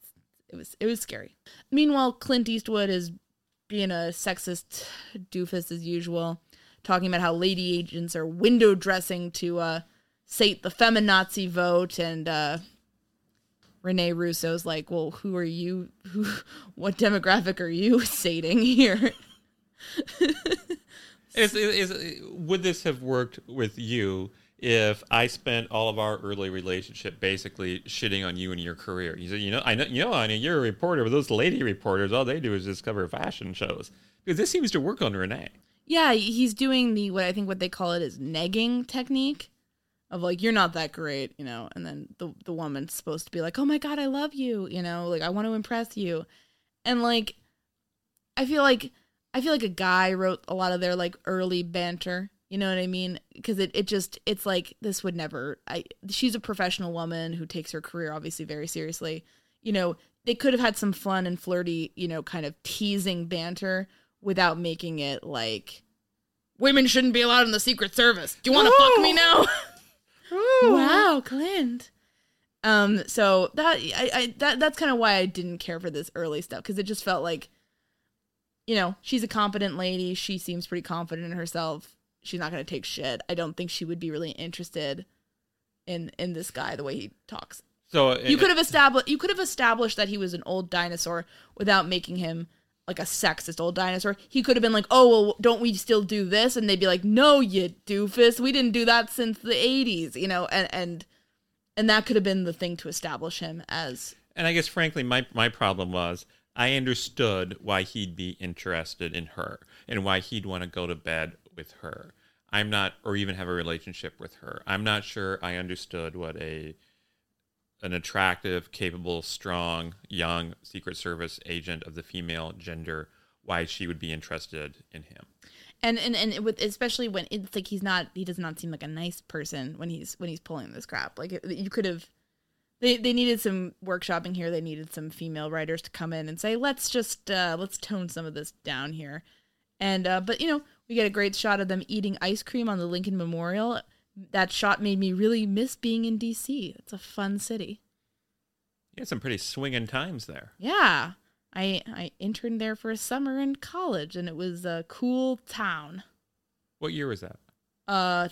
[SPEAKER 4] it was it was scary. Meanwhile clint eastwood is being a sexist doofus as usual talking about how lady agents are window dressing to uh sate the feminazi vote and uh Rene Russo's like, "Well, who are you? Who what demographic are you sating here?"
[SPEAKER 5] Is, is, is, would this have worked with you if I spent all of our early relationship basically shitting on you and your career? You said, you know, I know, you know, honey, you're a reporter, but those lady reporters, all they do is just cover fashion shows. Because this seems to work on Rene.
[SPEAKER 4] yeah, he's doing the what I think what they call it is negging technique of like you're not that great, you know, and then the the woman's supposed to be like, "Oh my god, I love you," you know, like I want to impress you. And like I feel like I feel like a guy wrote a lot of their like early banter. You know what I mean? Because it, it just it's like this would never. I she's a professional woman who takes her career obviously very seriously. You know they could have had some fun and flirty, you know, kind of teasing banter without making it like women shouldn't be allowed in the Secret Service. Do you want to fuck me now? wow, Clint. Um, so that I, I that that's kind of why I didn't care for this early stuff because it just felt like, you know, she's a competent lady. She seems pretty confident in herself. She's not gonna take shit. I don't think she would be really interested in in this guy the way he talks.
[SPEAKER 5] So
[SPEAKER 4] You could have established you could have established that he was an old dinosaur without making him like a sexist old dinosaur. He could have been like, "Oh, well, don't we still do this?" And they'd be like, "No, you doofus. We didn't do that since the 80s." You know, and and and that could have been the thing to establish him as
[SPEAKER 5] And I guess, frankly, my, my problem was I understood why he'd be interested in her and why he'd want to go to bed with her. I'm not, or even have a relationship with her. I'm not sure I understood what a an attractive, capable, strong, young Secret Service agent of the female gender, why she would be interested in him.
[SPEAKER 4] and and and with especially when it's like he's not he does not seem like a nice person when he's when he's pulling this crap. Like it, you could have they they needed some workshopping here. They needed some female writers to come in and say let's just uh let's tone some of this down here. And uh but you know we get a great shot of them eating ice cream on the lincoln memorial that shot made me really miss being in dc it's a fun city
[SPEAKER 5] You had some pretty swinging times there.
[SPEAKER 4] yeah i i interned there for a summer in college and it was a cool town
[SPEAKER 5] What year was that?
[SPEAKER 4] Uh,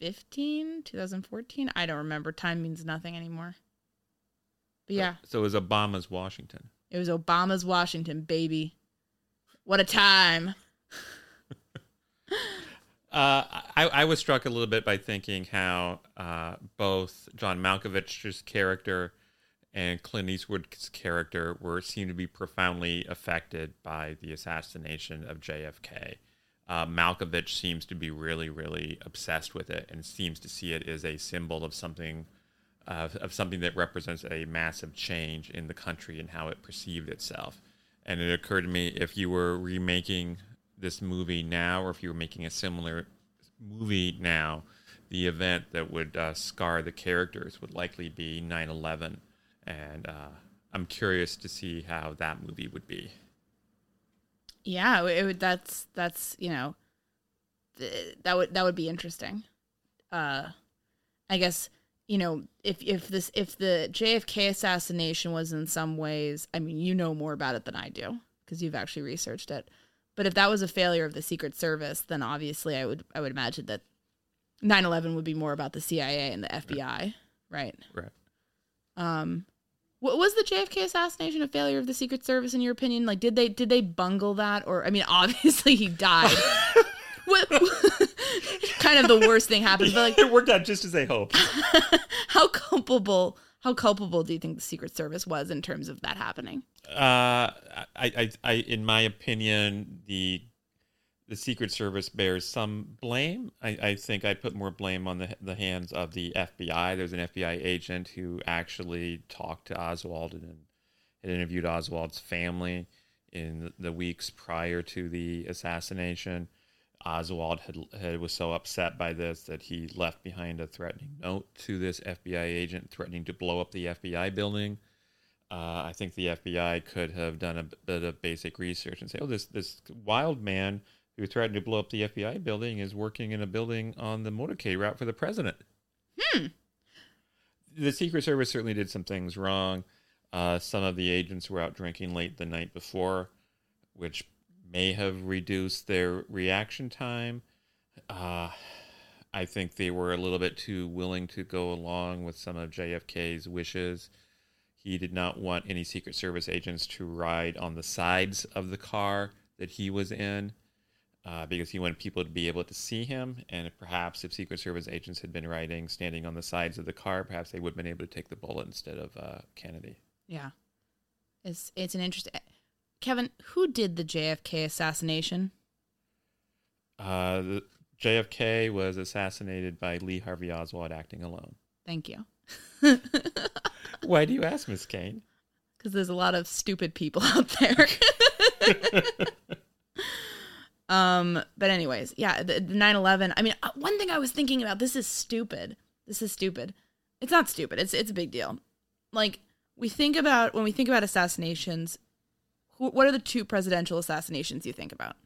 [SPEAKER 4] 2015, 2014. I don't remember. Time means nothing anymore. But yeah,
[SPEAKER 5] So it was Obama's Washington.
[SPEAKER 4] it was Obama's Washington, baby. What a time.
[SPEAKER 5] Uh, I, I was struck a little bit by thinking how uh, both John Malkovich's character and Clint Eastwood's character were seemed to be profoundly affected by the assassination of JFK. Uh, Malkovich seems to be really, really obsessed with it and seems to see it as a symbol of something of something that represents a massive change in the country and how it perceived itself. And it occurred to me if you were remaking this movie now, or if you were making a similar movie now, the event that would uh, scar the characters would likely be 9 11. And uh, I'm curious to see how that movie would be.
[SPEAKER 4] Yeah, it, would- that's that's you know, th- that would that would be interesting. Uh, I guess you know if if this if the JFK assassination was in some ways, I mean, you know more about it than I do because you've actually researched it. But if that was a failure of the Secret Service, then obviously I would I would imagine that 9/11 would be more about the CIA and the FBI, right?
[SPEAKER 5] Right.
[SPEAKER 4] Um, wa- was the JFK assassination a failure of the Secret Service in your opinion? Like, did they did they bungle that, or I mean, obviously he died. what, kind of the worst thing happened, but like,
[SPEAKER 5] it worked out just as they hoped.
[SPEAKER 4] how culpable? How culpable do you think the Secret Service was in terms of that happening?
[SPEAKER 5] Uh, I, I, I, in my opinion, the the Secret Service bears some blame. I, I think I put more blame on the the hands of the FBI. There's an FBI agent who actually talked to Oswald and had interviewed Oswald's family in the weeks prior to the assassination. Oswald had, had was so upset by this that he left behind a threatening note to this FBI agent, threatening to blow up the FBI building. Uh, I think the FBI could have done a bit of basic research and say, "Oh, this this wild man who threatened to blow up the FBI building is working in a building on the motorcade route for the president."
[SPEAKER 4] Hmm.
[SPEAKER 5] The Secret Service certainly did some things wrong. Uh, some of the agents were out drinking late the night before, which may have reduced their reaction time. Uh, I think they were a little bit too willing to go along with some of JFK's wishes. He did not want any Secret Service agents to ride on the sides of the car that he was in uh, because he wanted people to be able to see him. And perhaps if Secret Service agents had been riding, standing on the sides of the car, perhaps they would have been able to take the bullet instead of uh, Kennedy.
[SPEAKER 4] Yeah, it's it's an interesting. Kevin, who did the JFK assassination?
[SPEAKER 5] Uh, the, JFK was assassinated by Lee Harvey Oswald acting alone.
[SPEAKER 4] Thank you.
[SPEAKER 5] Why do you ask, Miss Kane?
[SPEAKER 4] Because there's a lot of stupid people out there. um, but anyways, yeah, the, the 9/11. I mean, uh, one thing I was thinking about. This is stupid. This is stupid. It's not stupid. It's it's a big deal. Like we think about when we think about assassinations. Who, what are the two presidential assassinations you think about?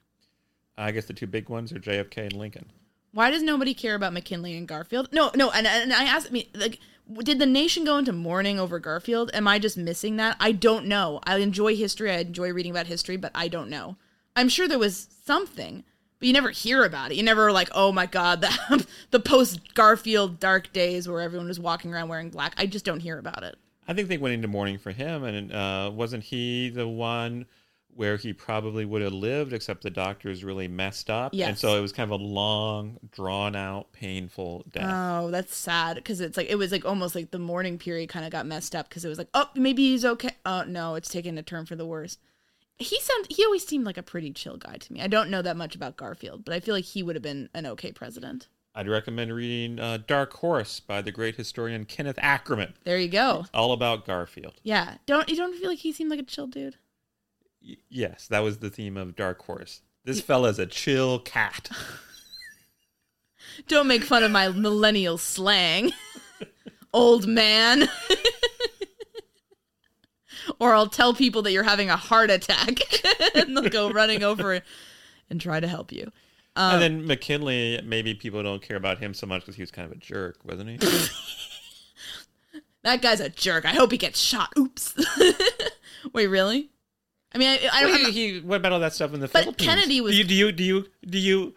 [SPEAKER 5] Uh, I guess the two big ones are JFK and Lincoln.
[SPEAKER 4] Why does nobody care about McKinley and Garfield? No, no, and, and I asked me like, did the nation go into mourning over Garfield? Am I just missing that? I don't know. I enjoy history. I enjoy reading about history, but I don't know. I'm sure there was something, but you never hear about it. You never like, oh my god, the the post Garfield dark days where everyone was walking around wearing black. I just don't hear about it.
[SPEAKER 5] I think they went into mourning for him, and uh, wasn't he the one where he probably would have lived, except the doctors really messed up, and so it was kind of a long, drawn out, painful death.
[SPEAKER 4] Oh, that's sad because it's like it was like almost like the mourning period kind of got messed up because it was like, oh, maybe he's okay. Oh no, it's taking a turn for the worse. He sound he always seemed like a pretty chill guy to me. I don't know that much about Garfield, but I feel like he would have been an okay president.
[SPEAKER 5] I'd recommend reading uh, Dark Horse by the great historian Kenneth Ackerman.
[SPEAKER 4] There you go.
[SPEAKER 5] All about Garfield.
[SPEAKER 4] Yeah, don't you don't feel like he seemed like a chill dude?
[SPEAKER 5] Y- yes, that was the theme of Dark Horse. This fella's a chill cat.
[SPEAKER 4] Don't make fun of my millennial slang, old man. or I'll tell people that you're having a heart attack, and they'll go running over and try to help you. Um,
[SPEAKER 5] and then McKinley, maybe people don't care about him so much because he was kind of a jerk, wasn't he?
[SPEAKER 4] That guy's a jerk. I hope he gets shot. Oops. Wait, really? I mean, I, I don't.
[SPEAKER 5] Well, he, he- what about all that stuff in the
[SPEAKER 4] But
[SPEAKER 5] Philippines?
[SPEAKER 4] Kennedy was-
[SPEAKER 5] Do you do you do you, do you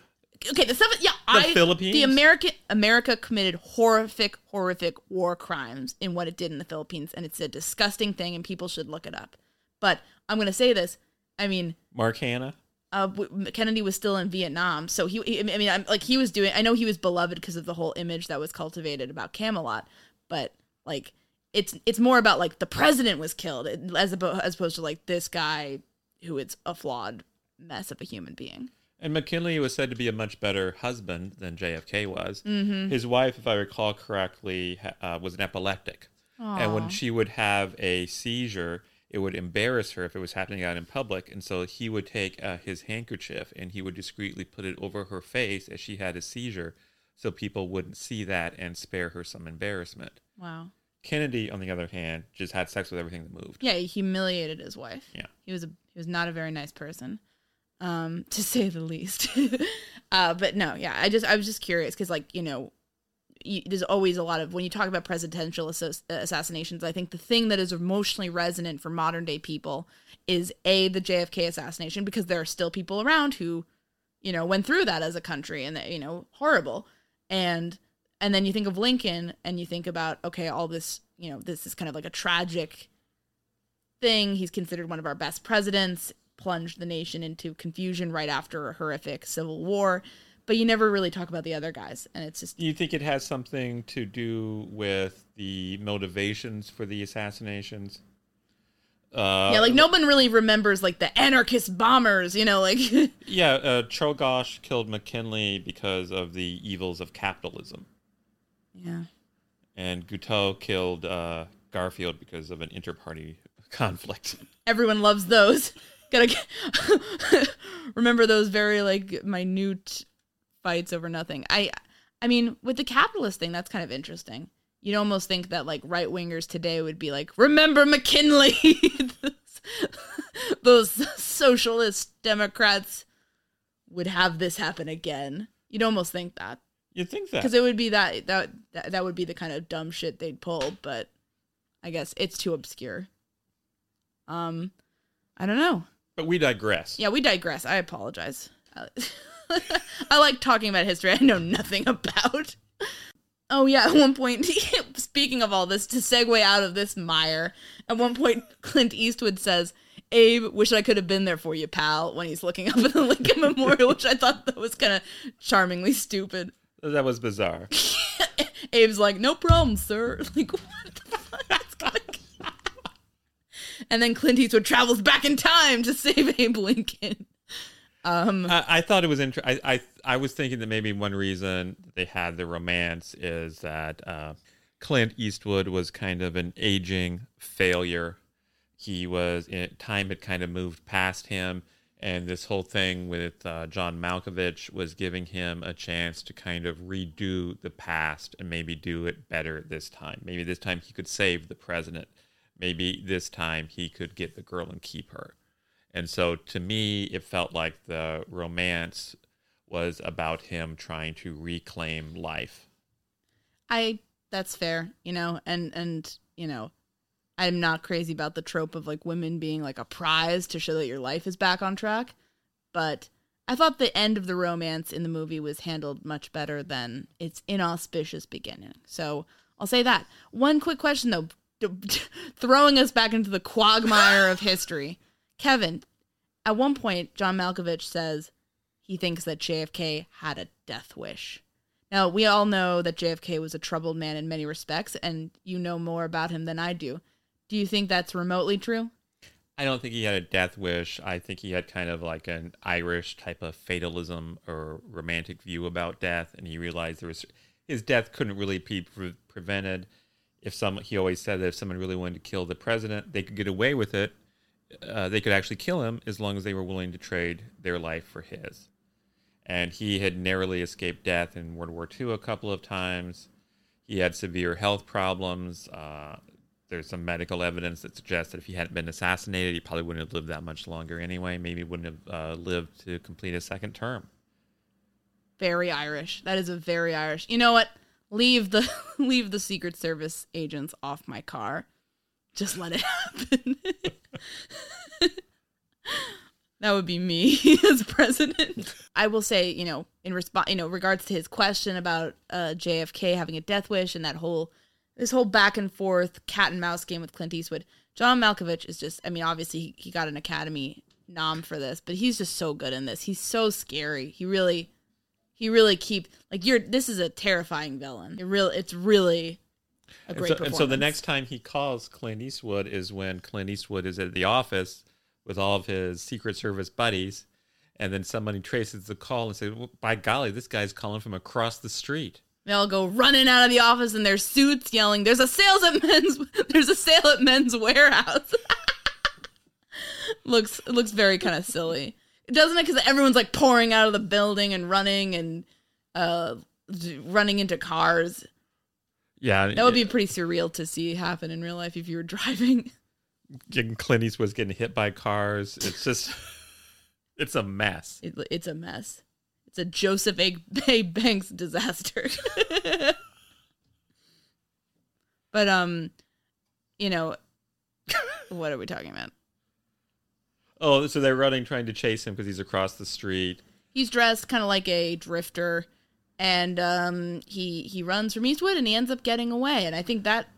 [SPEAKER 4] okay, the stuff. Yeah, I.
[SPEAKER 5] Philippines?
[SPEAKER 4] The American America committed horrific, horrific war crimes in what it did in the Philippines, and it's a disgusting thing, and people should look it up. But I'm gonna say this. I mean,
[SPEAKER 5] Mark Hanna?
[SPEAKER 4] Uh, Kennedy was still in Vietnam, so he. he- I mean, I'm like he was doing. I know he was beloved because of the whole image that was cultivated about Camelot, but like it's it's more about like the president was killed as opposed as opposed to like this guy who is a flawed mess of a human being.
[SPEAKER 5] And McKinley was said to be a much better husband than JFK was.
[SPEAKER 4] Mm-hmm.
[SPEAKER 5] His wife, if I recall correctly, uh, was an epileptic. And when she would have a seizure, it would embarrass her if it was happening out in public. And so he would take uh, his handkerchief and he would discreetly put it over her face as she had a seizure so people wouldn't see that and spare her some embarrassment.
[SPEAKER 4] Wow.
[SPEAKER 5] Kennedy, on the other hand, just had sex with everything that moved.
[SPEAKER 4] Yeah, he humiliated his wife.
[SPEAKER 5] Yeah.
[SPEAKER 4] He was a he was not a very nice person. um, to say the least. uh, but no, yeah, I just I was just curious because like you know, you, there's always a lot of when you talk about presidential assass- assassinations. I think the thing that is emotionally resonant for modern day people is a the JFK assassination because there are still people around who, you know, went through that as a country and that you know horrible, and and then you think of Lincoln and you think about okay, all this you know this is kind of like a tragic thing. He's considered one of our best presidents plunged the nation into confusion right after a horrific civil war. But you never really talk about the other guys, and it's just.
[SPEAKER 5] You think it has something to do with the motivations for the assassinations?
[SPEAKER 4] Uh, yeah, like no one really remembers like the anarchist bombers, you know, like.
[SPEAKER 5] yeah, uh, Czolgosz killed McKinley because of the evils of capitalism.
[SPEAKER 4] Yeah.
[SPEAKER 5] And Guiteau killed uh, Garfield because of an inter-party conflict.
[SPEAKER 4] Everyone loves those gotta get, remember those very like minute fights over nothing. I I mean, with the capitalist thing, that's kind of interesting. You'd almost think that like right wingers today would be like, remember McKinley. those socialist Democrats would have this happen again. You'd almost think that.
[SPEAKER 5] You'd think that
[SPEAKER 4] because it would be that, that that that would be the kind of dumb shit they'd pull, but I guess it's too obscure. Um, I don't know.
[SPEAKER 5] But we digress.
[SPEAKER 4] Yeah, we digress. I apologize. I like talking about history I know nothing about. Oh yeah, at one point, speaking of all this, to segue out of this mire, at one point Clint Eastwood says, Abe, wish I could have been there for you, pal, when he's looking up at the Lincoln Memorial, which I thought that was kind of charmingly stupid.
[SPEAKER 5] That was bizarre.
[SPEAKER 4] Abe's like, no problem, sir. Like, what the fuck? and then Clint Eastwood travels back in time to save Abe Lincoln. Um,
[SPEAKER 5] I, I thought it was interesting. I, I was thinking that maybe one reason they had the romance is that uh, Clint Eastwood was kind of an aging failure. He was in, time had kind of moved past him, and this whole thing with uh, John Malkovich was giving him a chance to kind of redo the past and maybe do it better this time. Maybe this time he could save the president maybe this time he could get the girl and keep her. And so to me, it felt like the romance was about him trying to reclaim life.
[SPEAKER 4] I that's fair, you know, and and you know, I'm not crazy about the trope of like women being like a prize to show that your life is back on track, but I thought the end of the romance in the movie was handled much better than its inauspicious beginning. So I'll say that. One quick question though, throwing us back into the quagmire of history. Kevin, at one point, John Malkovich says he thinks that JFK had a death wish. Now, we all know that JFK was a troubled man in many respects, and you know more about him than I do. Do you think that's remotely true?
[SPEAKER 5] I don't think he had a death wish. I think he had kind of like an Irish type of fatalism or romantic view about death, and he realized there was his death couldn't really be pre- prevented if some he always said that if someone really wanted to kill the president, they could get away with it. Uh, they could actually kill him as long as they were willing to trade their life for his. And he had narrowly escaped death in World War II a couple of times. He had severe health problems. Uh, there's some medical evidence that suggests that if he hadn't been assassinated, he probably wouldn't have lived that much longer anyway. Maybe wouldn't have uh, lived to complete a second term.
[SPEAKER 4] Very Irish. That is a very Irish. You know what? leave the leave the secret service agents off my car just let it happen that would be me as president. I will say you know in response you know regards to his question about uh, jfk having a death wish and that whole this whole back and forth cat and mouse game with clint eastwood john malkovich is just i mean obviously he, he got an academy nom for this but he's just so good in this. He's so scary. He really he really keep like you're this is a terrifying villain. It real it's really a great
[SPEAKER 5] and so, and so the next time he calls clint eastwood is when clint eastwood is at the office with all of his secret service buddies and then somebody traces the call and says well, by golly this guy's calling from across the street
[SPEAKER 4] they all go running out of the office in their suits yelling there's a sales at men's there's a sale at men's Wearhouse!" looks looks very kind of silly doesn't it? Because everyone's like pouring out of the building and running and uh, running into cars.
[SPEAKER 5] Yeah,
[SPEAKER 4] that would be pretty surreal to see happen in real life if you were driving.
[SPEAKER 5] Clint Eastwood's getting hit by cars. It's just. It's a mess.
[SPEAKER 4] It, it's a mess. It's a Joseph A. A. Banks disaster. but um, you know, what are we talking about?
[SPEAKER 5] Oh, so they're running, trying to chase him because he's across the street.
[SPEAKER 4] He's dressed kind of like a drifter, and um, he he runs from Eastwood, and he ends up getting away. And I think that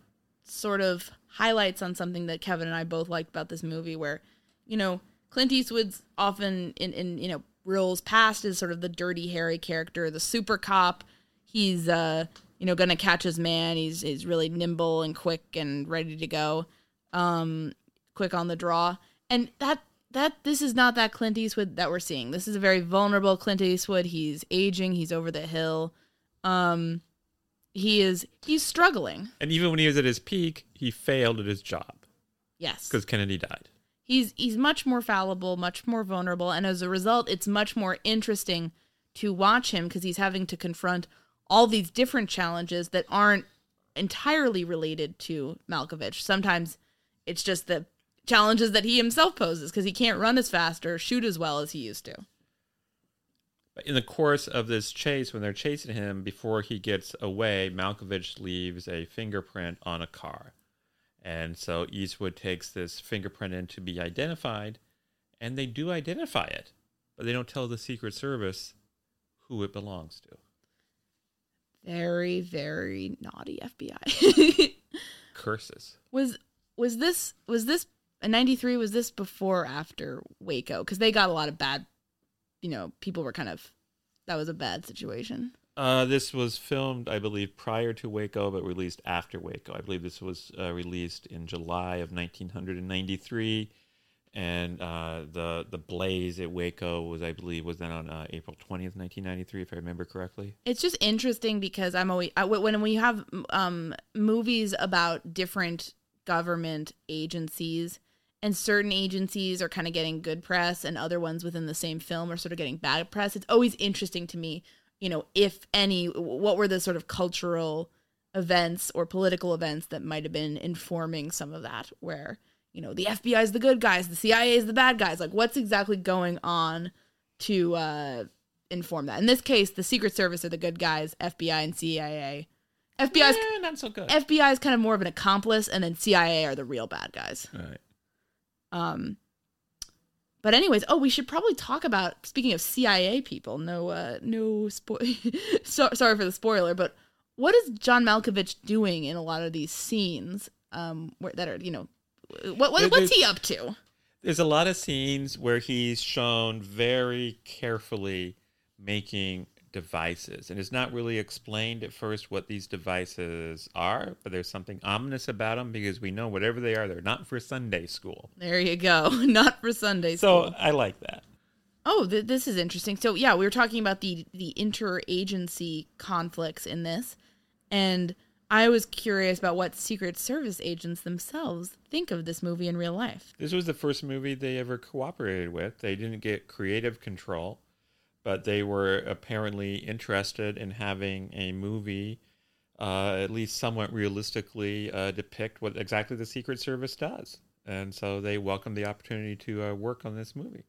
[SPEAKER 4] sort of highlights on something that Kevin and I both liked about this movie, where you know Clint Eastwood's often in in you know roles past as sort of the dirty Harry character, the super cop. He's uh you know gonna catch his man. He's he's really nimble and quick and ready to go, um, quick on the draw. And that that this is not that Clint Eastwood that we're seeing. This is a very vulnerable Clint Eastwood. He's aging. He's over the hill. Um, he is he's struggling.
[SPEAKER 5] And even when he was at his peak, he failed at his job
[SPEAKER 4] Yes,
[SPEAKER 5] because Kennedy died.
[SPEAKER 4] he's he's much more fallible, much more vulnerable, and as a result, it's much more interesting to watch him because he's having to confront all these different challenges that aren't entirely related to Malkovich. Sometimes it's just the challenges that he himself poses because he can't run as fast or shoot as well as he used to.
[SPEAKER 5] But in the course of this chase, when they're chasing him, before he gets away, Malkovich leaves a fingerprint on a car. And so Eastwood takes this fingerprint in to be identified, and they do identify it, but they don't tell the Secret Service who it belongs to.
[SPEAKER 4] Very, very naughty FBI.
[SPEAKER 5] Curses.
[SPEAKER 4] was was this was this in 93 was this before or after waco because they got a lot of bad you know people were kind of that was a bad situation
[SPEAKER 5] Uh, this was filmed, I believe, prior to Waco, but released after Waco. I believe this was uh, released in July of 1993, and uh, the the blaze at Waco was, I believe, was then on uh, April 20th, 1993, if I remember correctly.
[SPEAKER 4] it's just interesting because i'm always I, when we have um movies about different government agencies and certain agencies are kind of getting good press and other ones within the same film are sort of getting bad press it's always interesting to me you know if any what were the sort of cultural events or political events that might have been informing some of that where you know the fbi is the good guys the cia is the bad guys like what's exactly going on to uh inform that in this case the secret service are the good guys fbi and cia fbi is
[SPEAKER 5] Eh, not so good.
[SPEAKER 4] FBI is kind of more of an accomplice, and then CIA are the real bad guys.
[SPEAKER 5] All right.
[SPEAKER 4] Um, but anyways, oh, we should probably talk about speaking of CIA people. No, uh, no spo- so, Sorry for the spoiler, but what is John Malkovich doing in a lot of these scenes? Um, where, that are you know, what, what what's he up to?
[SPEAKER 5] There's a lot of scenes where he's shown very carefully making devices, and it's not really explained at first what these devices are, but there's something ominous about them because we know whatever they are, they're not for Sunday school.
[SPEAKER 4] There you go. Not for Sunday school. So.
[SPEAKER 5] I like that.
[SPEAKER 4] Oh, th- this is interesting. So yeah, we were talking about the the interagency conflicts in this, and I was curious about what Secret Service agents themselves think of this movie in real life.
[SPEAKER 5] This was the first movie they ever cooperated with. They didn't get creative control, but they were apparently interested in having a movie, uh, at least somewhat realistically, uh, depict what exactly the Secret Service does. And so they welcomed the opportunity to uh, work on this movie.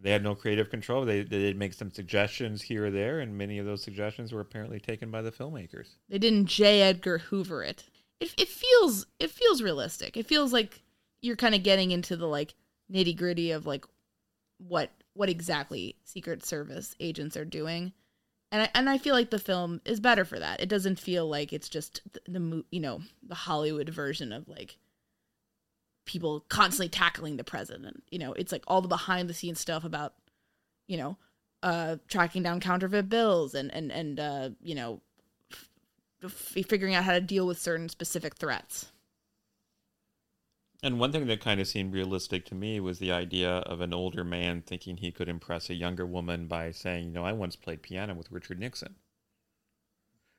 [SPEAKER 5] They had no creative control. They, they did make some suggestions here or there, and many of those suggestions were apparently taken by the filmmakers.
[SPEAKER 4] They didn't J. Edgar Hoover it. It it feels it feels realistic. It feels like you're kind of getting into the like nitty gritty of like what what exactly Secret Service agents are doing, and I and I feel like the film is better for that. It doesn't feel like it's just the, the you know the Hollywood version of like people constantly tackling the president. You know, it's like all the behind the scenes stuff about you know uh tracking down counterfeit bills and and and uh you know f- figuring out how to deal with certain specific threats.
[SPEAKER 5] And one thing that kind of seemed realistic to me was the idea of an older man thinking he could impress a younger woman by saying, you know, I once played piano with Richard Nixon.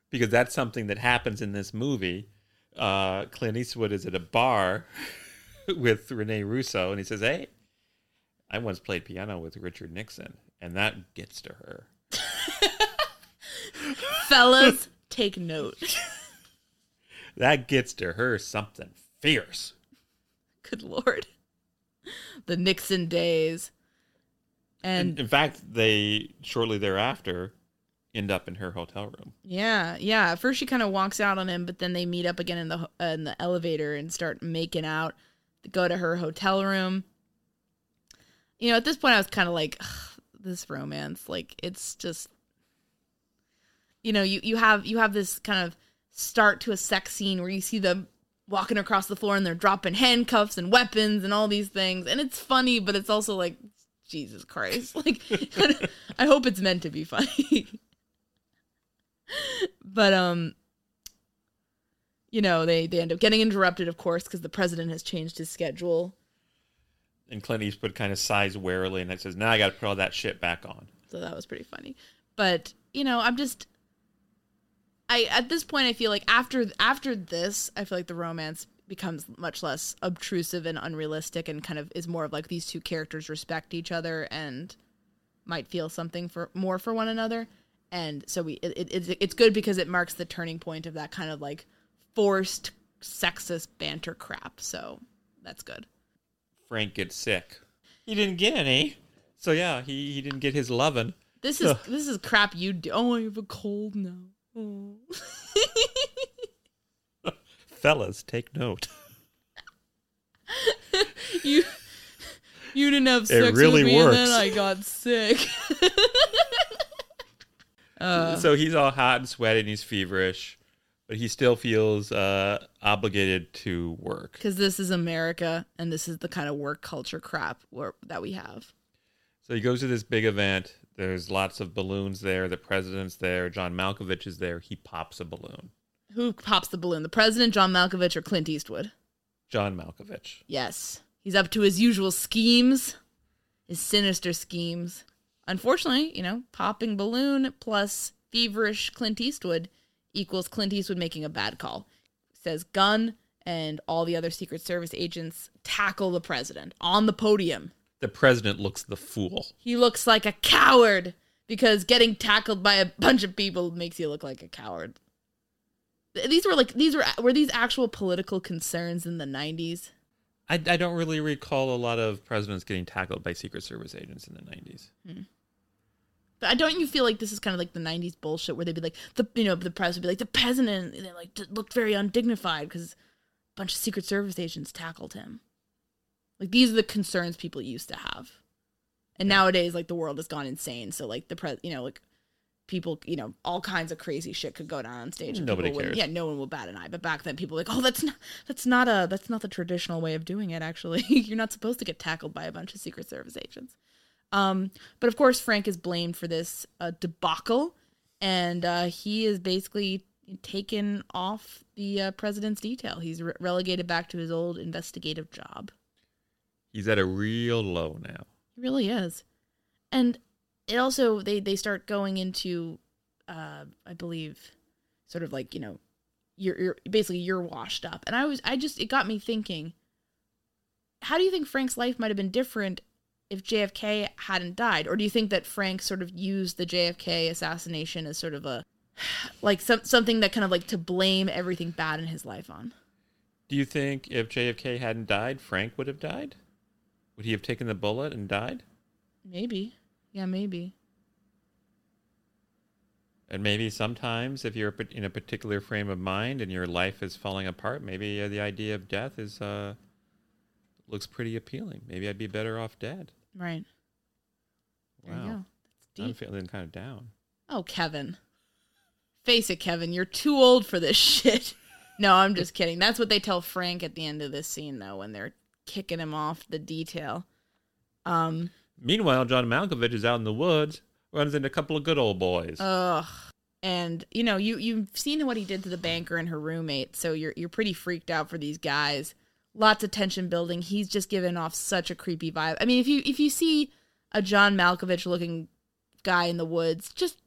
[SPEAKER 5] Because that's something that happens in this movie. Uh, Clint Eastwood is at a bar with Rene Russo and he says, Hey, I once played piano with Richard Nixon. And that gets to her.
[SPEAKER 4] Fellas, take note.
[SPEAKER 5] That gets to her something fierce.
[SPEAKER 4] Good lord. The Nixon days. And
[SPEAKER 5] in, in fact, they shortly thereafter end up in her hotel room.
[SPEAKER 4] Yeah, yeah. At first, she kind of walks out on him, but then they meet up again in the uh, in the elevator and start making out. They go to her hotel room. You know, at this point, I was kind of like, this romance, like it's just, you know, you you have you have this kind of start to a sex scene where you see them walking across the floor and they're dropping handcuffs and weapons and all these things, and it's funny, but it's also like, Jesus Christ, like, I hope it's meant to be funny. but um you know they they end up getting interrupted of course because the president has changed his schedule
[SPEAKER 5] And Clint Eastwood kind of sighs warily and it says, "Now I got to put all that shit back on."
[SPEAKER 4] so that was pretty funny but you know i'm just i at this point i feel like after after this i feel like the romance becomes much less obtrusive and unrealistic and kind of is more of like these two characters respect each other and might feel something for more for one another and so we it, it, it's it's good because it marks the turning point of that kind of like forced sexist banter crap so that's good
[SPEAKER 5] Frank gets sick. He didn't get any. So yeah, he, he didn't get his lovin'.
[SPEAKER 4] this is this is crap you do oh i have a cold now.
[SPEAKER 5] Fellas, take note.
[SPEAKER 4] you you didn't have sex
[SPEAKER 5] really
[SPEAKER 4] with me and then I got sick. uh,
[SPEAKER 5] so he's all hot and sweaty and he's feverish, but he still feels uh, obligated to work.
[SPEAKER 4] because this is America and this is the kind of work culture crap where, that we have.
[SPEAKER 5] So he goes to this big event. There's lots of balloons there. The president's there. John Malkovich is there. He pops a balloon.
[SPEAKER 4] Who pops the balloon? The president, John Malkovich, or Clint Eastwood?
[SPEAKER 5] John Malkovich.
[SPEAKER 4] Yes, he's up to his usual schemes, his sinister schemes. Unfortunately, you know, popping balloon plus feverish Clint Eastwood equals Clint Eastwood making a bad call. Says gun and all the other Secret Service agents tackle the president on the podium.
[SPEAKER 5] The president looks the fool.
[SPEAKER 4] He looks like a coward because getting tackled by a bunch of people makes you look like a coward. These were like these were were these actual political concerns in the 90s?
[SPEAKER 5] I, I don't really recall a lot of presidents getting tackled by Secret Service agents in the 90s. Hmm.
[SPEAKER 4] But don't you feel like this is kind of like the '90s bullshit where they'd be like the you know the press would be like the president and they like looked very undignified because a bunch of Secret Service agents tackled him. Like these are the concerns people used to have, and nowadays like the world has gone insane. So like the pres you know like people you know all kinds of crazy shit could go down on stage.
[SPEAKER 5] Nobody cares.
[SPEAKER 4] Yeah, no one will bat an eye. But back then people were like oh that's not that's not a that's not the traditional way of doing it. Actually, you're not supposed to get tackled by a bunch of Secret Service agents. Um, but of course, Frank is blamed for this uh, debacle, and uh, he is basically taken off the uh, president's detail. He's re- relegated back to his old investigative job.
[SPEAKER 5] He's at a real low now.
[SPEAKER 4] He really is, and it also they they start going into, uh, I believe, sort of like you know, you're, you're basically you're washed up, and I was I just it got me thinking. How do you think Frank's life might have been different if JFK hadn't died, or do you think that Frank sort of used the JFK assassination as sort of a like some something that kind of like to blame everything bad in his life on?
[SPEAKER 5] Do you think if JFK hadn't died, Frank would have died? Would he have taken the bullet and died?
[SPEAKER 4] Maybe, yeah, maybe.
[SPEAKER 5] And maybe sometimes, if you're in a particular frame of mind and your life is falling apart, maybe uh, the idea of death is uh, looks pretty appealing. Maybe I'd be better off dead.
[SPEAKER 4] Right. There you
[SPEAKER 5] Wow. I'm feeling kind of down.
[SPEAKER 4] Oh, Kevin. Face it, Kevin, you're too old for this shit. No, I'm just kidding. That's what they tell Frank at the end of this scene, though, when they're kicking him off the detail. Um,
[SPEAKER 5] Meanwhile, John Malkovich is out in the woods, runs into a couple of good old boys.
[SPEAKER 4] ugh. And you know, you you've seen what he did to the banker and her roommate, so you're you're pretty freaked out for these guys. Lots of tension building. He's just giving off such a creepy vibe. I mean, if you if you see a John Malkovich looking guy in the woods, just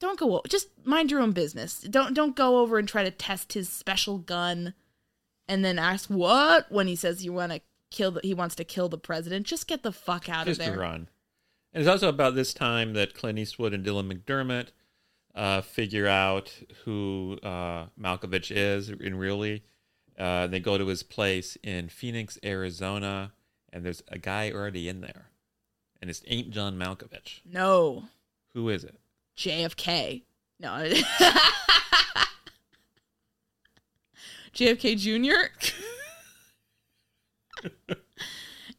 [SPEAKER 4] don't go. Just mind your own business. Don't don't go over and try to test his special gun, and then ask what when he says you want to kill. The, he wants to kill the president. Just get the fuck out
[SPEAKER 5] just
[SPEAKER 4] of
[SPEAKER 5] to
[SPEAKER 4] there.
[SPEAKER 5] run. And it's also about this time that Clint Eastwood and Dylan McDermott uh, figure out who uh, Malkovich is in really. Uh, they go to his place in Phoenix, Arizona, and there's a guy already in there. and it's ain't John Malkovich.
[SPEAKER 4] No,
[SPEAKER 5] Who is it?
[SPEAKER 4] JFK. No. JFK Jr.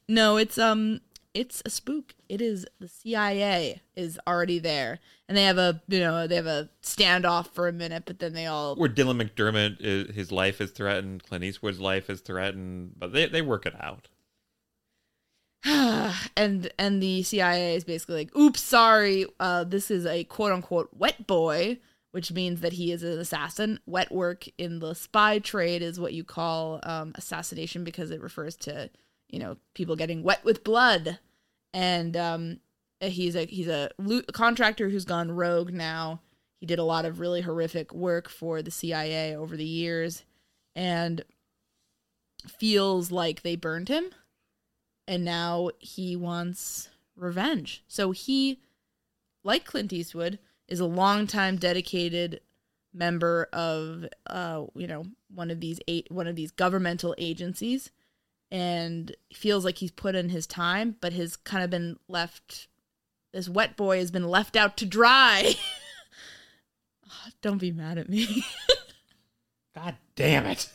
[SPEAKER 4] no, it's um it's a spook. It is the CIA is already there. And they have a you know, they have a standoff for a minute, but then they all
[SPEAKER 5] Where Dylan McDermott, is, his life is threatened. Clint Eastwood's life is threatened, but they they work it out.
[SPEAKER 4] and and the CIA is basically like, "Oops, sorry. Uh, this is a quote unquote wet boy, which means that he is an assassin. Wet work in the spy trade is what you call um, assassination because it refers to you know people getting wet with blood. And um, he's a he's a lo- contractor who's gone rogue now. He did a lot of really horrific work for the CIA over the years, and feels like they burned him and now he wants revenge. So he, like Clint Eastwood, is a longtime dedicated member of, uh, you know, one of these eight, one of these governmental agencies, and feels like he's put in his time, but has kind of been left. This wet boy has been left out to dry. Don't be mad at me.
[SPEAKER 5] God damn it!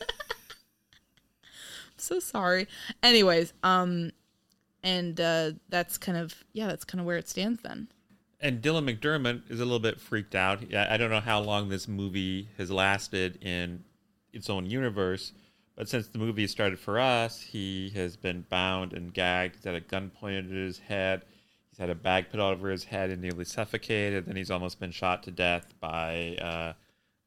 [SPEAKER 4] so sorry. Anyways, um, and uh, that's kind of yeah, that's kind of where it stands then.
[SPEAKER 5] And Dylan McDermott is a little bit freaked out. I don't know how long this movie has lasted in its own universe, but since the movie started for us, he has been bound and gagged. He's had a gun pointed at his head. He's had a bag put over his head and nearly suffocated. Then he's almost been shot to death by a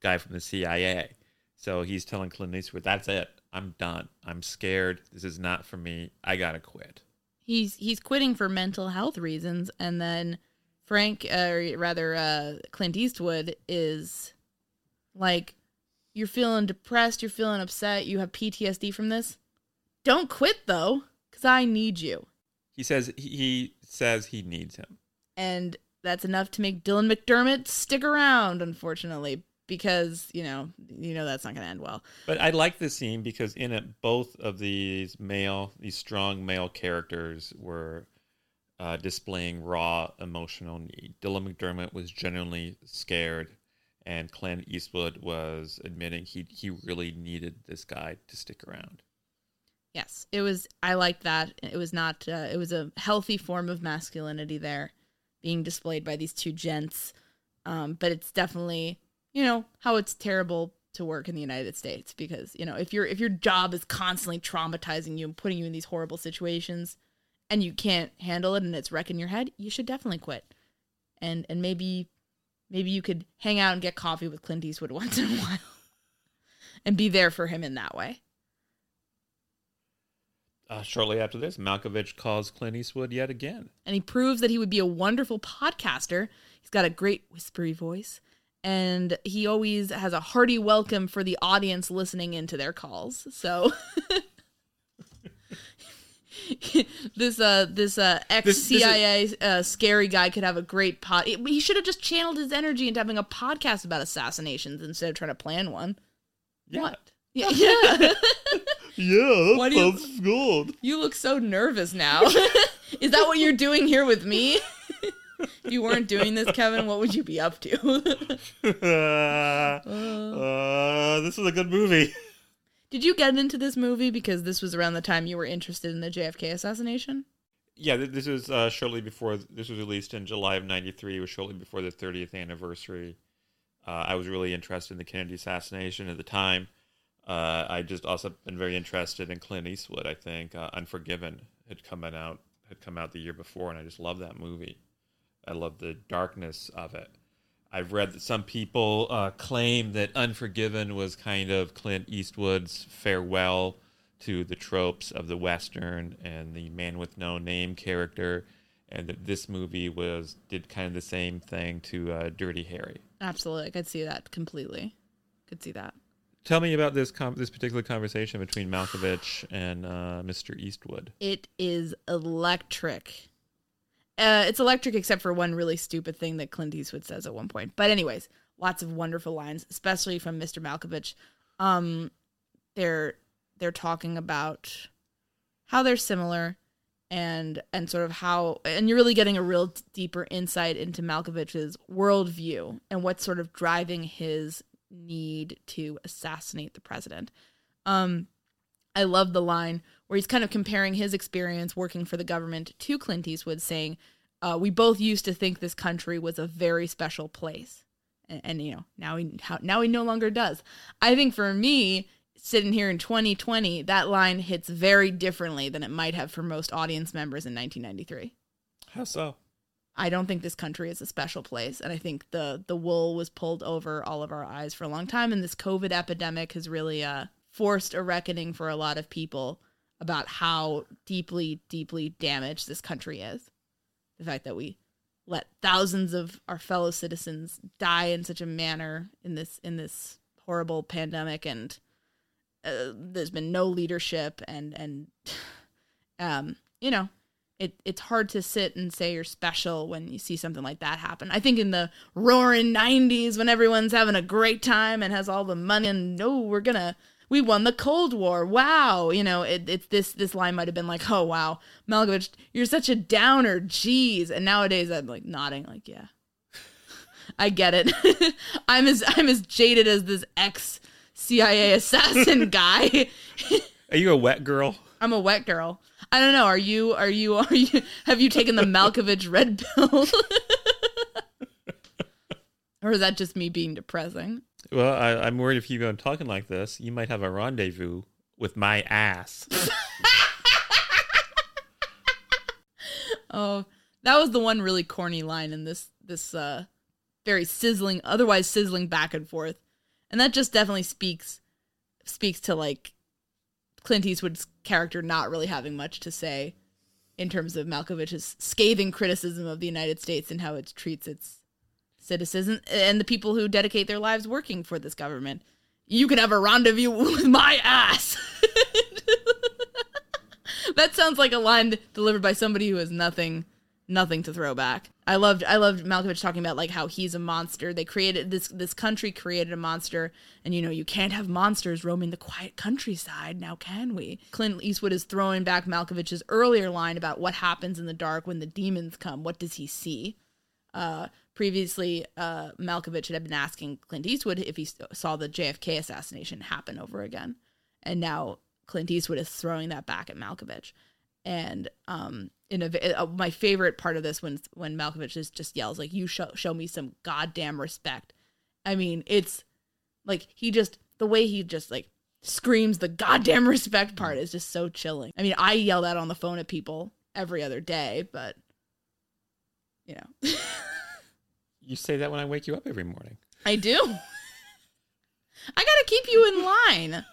[SPEAKER 5] guy from the CIA. So he's telling Clint Eastwood, "That's it. I'm done. I'm scared. This is not for me. I gotta quit."
[SPEAKER 4] He's he's quitting for mental health reasons, and then Frank, uh, or rather uh, Clint Eastwood, is like, "You're feeling depressed. You're feeling upset. You have PTSD from this. Don't quit though, because I need you."
[SPEAKER 5] He says he says he needs him.
[SPEAKER 4] and that's enough to make Dylan McDermott stick around, unfortunately, because you know you know that's not going to end well.
[SPEAKER 5] But I like this scene because in it, both of these male, these strong male characters were uh, displaying raw emotional need. Dylan McDermott was genuinely scared, and Clint Eastwood was admitting he he really needed this guy to stick around.
[SPEAKER 4] Yes, it was. I liked that. It was not. Uh, it was a healthy form of masculinity there, being displayed by these two gents. Um, but it's definitely, you know, how it's terrible to work in the United States because you know if your if your job is constantly traumatizing you and putting you in these horrible situations, and you can't handle it and it's wrecking your head, you should definitely quit. And and maybe maybe you could hang out and get coffee with Clint Eastwood once in a while, and be there for him in that way.
[SPEAKER 5] Uh, shortly after this, Malkovich calls Clint Eastwood yet again.
[SPEAKER 4] and he proves that he would be a wonderful podcaster. He's got a great whispery voice, and he always has a hearty welcome for the audience listening into their calls. So this uh this uh ex
[SPEAKER 5] This- this is-
[SPEAKER 4] CIA uh, scary guy could have a great pod. He should have just channeled his energy into having a podcast about assassinations instead of trying to plan one.
[SPEAKER 5] Yeah.
[SPEAKER 4] What? Yeah, yeah.
[SPEAKER 5] Yeah,
[SPEAKER 4] Why do you-
[SPEAKER 5] good.
[SPEAKER 4] You look so nervous now. Is that what you're doing here with me? if you weren't doing this, Kevin, what would you be up to?
[SPEAKER 5] uh, this is a good movie.
[SPEAKER 4] Did you get into this movie because this was around the time you were interested in the JFK assassination?
[SPEAKER 5] Yeah, this was uh, shortly before. This was released in July of '93. It was shortly before the 30th anniversary. Uh, I was really interested in the Kennedy assassination at the time. Uh, I just also been very interested in Clint Eastwood. I think uh, Unforgiven had come out had come out the year before, and I just love that movie. I love the darkness of it. I've read that some people uh, claim that Unforgiven was kind of Clint Eastwood's farewell to the tropes of the Western and the man with no name character, and that this movie was did kind of the same thing to uh, Dirty Harry.
[SPEAKER 4] Absolutely. I could see that completely. Could see that.
[SPEAKER 5] Tell me about this com- this particular conversation between Malkovich and uh, Mr. Eastwood.
[SPEAKER 4] It is electric. Uh, it's electric except for one really stupid thing that Clint Eastwood says at one point. But anyways, lots of wonderful lines, especially from Mr. Malkovich. Um, they're they're talking about how they're similar, and and sort of how and you're really getting a real deeper insight into Malkovich's worldview and what's sort of driving his need to assassinate the president. Um, I love the line where he's kind of comparing his experience working for the government to Clint Eastwood, saying, uh, "We both used to think this country was a very special place, and, and you know now he how, now he no longer does." I think for me, sitting here in 2020, that line hits very differently than it might have for most audience members in 1993.
[SPEAKER 5] How so?
[SPEAKER 4] I don't think this country is a special place, and I think the the wool was pulled over all of our eyes for a long time, and this COVID epidemic has really uh, forced a reckoning for a lot of people about how deeply, deeply damaged this country is. The fact that we let thousands of our fellow citizens die in such a manner in this in this horrible pandemic, and uh, there's been no leadership, and and um, you know, it it's hard to sit and say you're special when you see something like that happen. I think in the roaring 90s when everyone's having a great time and has all the money and no, we're gonna we won the Cold War. Wow, you know, it, it's this this line might have been like, oh wow, Malkovich, you're such a downer. Jeez, and nowadays I'm like nodding, like yeah, I get it. I'm as I'm as jaded as this ex CIA assassin guy.
[SPEAKER 5] Are you a wet girl?
[SPEAKER 4] I'm a wet girl. I don't know. Are you? Are you? Are you? Have you taken the Malkovich red pill? or is that just me being depressing?
[SPEAKER 5] Well, I, I'm worried if you go on talking like this, you might have a rendezvous with my ass.
[SPEAKER 4] oh, that was the one really corny line in this this uh very sizzling, otherwise sizzling back and forth, and that just definitely speaks speaks to like Clint Eastwood's character not really having much to say in terms of Malkovich's scathing criticism of the United States and how it treats its citizens and the people who dedicate their lives working for this government. You can have a rendezvous with my ass. that sounds like a line delivered by somebody who has nothing nothing to throw back. I loved I loved Malkovich talking about like how he's a monster. They created this this country created a monster and you know you can't have monsters roaming the quiet countryside now can we? Clint Eastwood is throwing back Malkovich's earlier line about what happens in the dark when the demons come. What does he see? Uh, previously, uh, Malkovich had been asking Clint Eastwood if he saw the JFK assassination happen over again, and now Clint Eastwood is throwing that back at Malkovich and um in a uh, my favorite part of this when when Malkovich just just yells like you show show me some goddamn respect. I mean, it's like he just the way he just like screams the goddamn respect part is just so chilling. I mean, I yell that on the phone at people every other day, but you know.
[SPEAKER 5] you say that when I wake you up every morning.
[SPEAKER 4] I do. I got to keep you in line.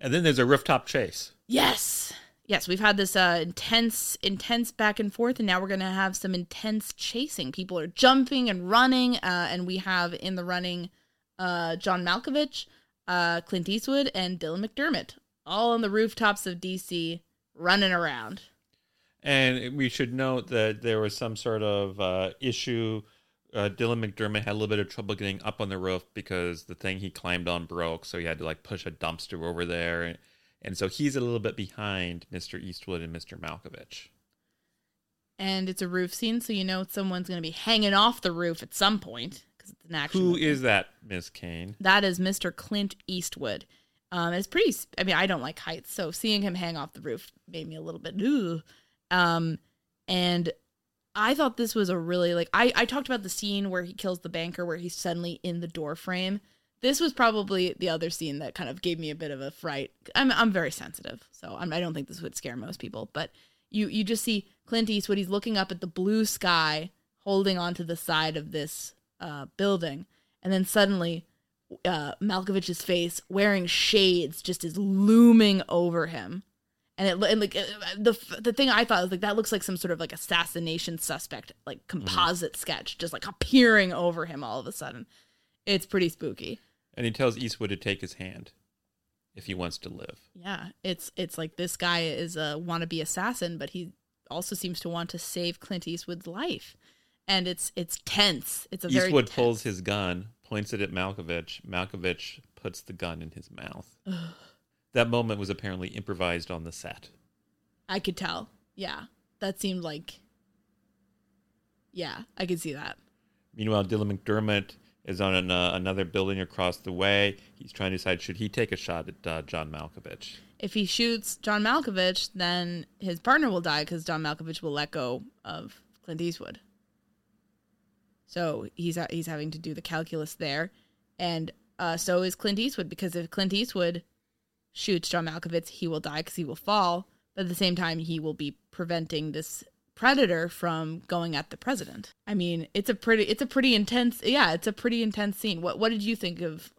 [SPEAKER 5] And then there's a rooftop chase.
[SPEAKER 4] Yes yes, we've had this uh, intense, intense back and forth, and now we're going to have some intense chasing. People are jumping and running, uh, and we have in the running uh, John Malkovich, uh, Clint Eastwood, and Dylan McDermott, all on the rooftops of DC, running around.
[SPEAKER 5] And we should note that there was some sort of uh, issue. Uh, Dylan McDermott had a little bit of trouble getting up on the roof because the thing he climbed on broke, so he had to like push a dumpster over there. And so he's a little bit behind Mr. Eastwood and Mr. Malkovich.
[SPEAKER 4] And it's a roof scene, so you know someone's going to be hanging off the roof at some point because it's an action.
[SPEAKER 5] Who movie. is that, Miss Kane?
[SPEAKER 4] That is Mr. Clint Eastwood. Um, it's pretty. I mean, I don't like heights, so seeing him hang off the roof made me a little bit. Ugh. Um, and I thought this was a really like I I talked about the scene where he kills the banker, where he's suddenly in the door frame this was probably the other scene that kind of gave me a bit of a fright. I'm I'm very sensitive, so I'm, I do not think this would scare most people. But you you just see Clint Eastwood. He's looking up at the blue sky, holding onto the side of this uh, building, and then suddenly uh, Malkovich's face, wearing shades, just is looming over him. And it and like uh, the the thing I thought was like that looks like some sort of like assassination suspect like composite mm-hmm. sketch just like appearing over him all of a sudden. It's pretty spooky
[SPEAKER 5] and he tells Eastwood to take his hand if he wants to live.
[SPEAKER 4] Yeah, it's it's like this guy is a wannabe assassin, but he also seems to want to save Clint Eastwood's life, and it's it's tense. It's a
[SPEAKER 5] Eastwood
[SPEAKER 4] tense...
[SPEAKER 5] pulls his gun, points it at Malkovich. Malkovich puts the gun in his mouth. That moment was apparently improvised on the set.
[SPEAKER 4] I could tell. Yeah, that seemed like yeah, I could see that.
[SPEAKER 5] Meanwhile, Dylan McDermott is on an, uh, another building across the way. He's trying to decide should he take a shot at uh, John Malkovich.
[SPEAKER 4] If he shoots John Malkovich, then his partner will die because John Malkovich will let go of Clint Eastwood. So he's he's having to do the calculus there, and uh, so is Clint Eastwood because if Clint Eastwood shoots John Malkovich, he will die because he will fall. But at the same time, he will be preventing this predator from going at the president. I mean, it's a pretty it's a pretty intense yeah, it's a pretty intense scene. What what did you think of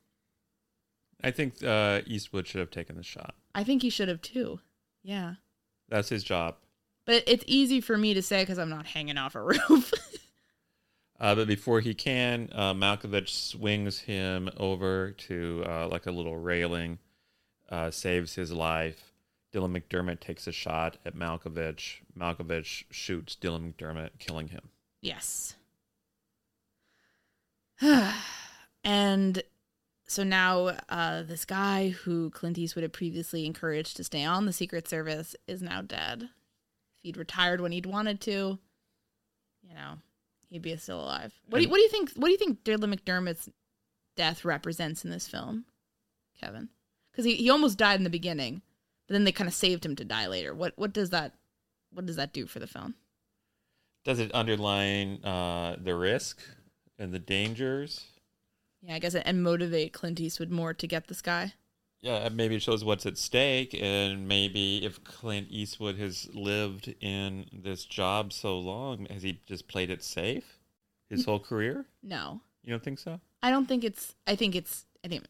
[SPEAKER 5] I think uh, Eastwood should have taken the shot.
[SPEAKER 4] I think he should have too. Yeah.
[SPEAKER 5] That's his job.
[SPEAKER 4] But it's easy for me to say cuz I'm not hanging off a roof.
[SPEAKER 5] uh, but before he can, uh, Malkovich swings him over to uh, like a little railing, uh, saves his life. Dylan McDermott takes a shot at Malkovich. Malkovich shoots Dylan McDermott, killing him.
[SPEAKER 4] Yes. and so now uh, this guy who Clint Eastwood had previously encouraged to stay on the Secret Service is now dead. If he'd retired when he'd wanted to, you know, he'd be still alive. What do you, what do you think? What do you think Dylan McDermott's death represents in this film, Kevin? Because he, he almost died in the beginning, but then they kind of saved him to die later. What what does that what does that do for the film?
[SPEAKER 5] Does it underline uh, the risk and the dangers?
[SPEAKER 4] Yeah, I guess it, and motivate Clint Eastwood more to get this guy.
[SPEAKER 5] Yeah, maybe it shows what's at stake, and maybe if Clint Eastwood has lived in this job so long, has he just played it safe his whole career?
[SPEAKER 4] No,
[SPEAKER 5] you don't think so.
[SPEAKER 4] I don't think it's. I think it's I think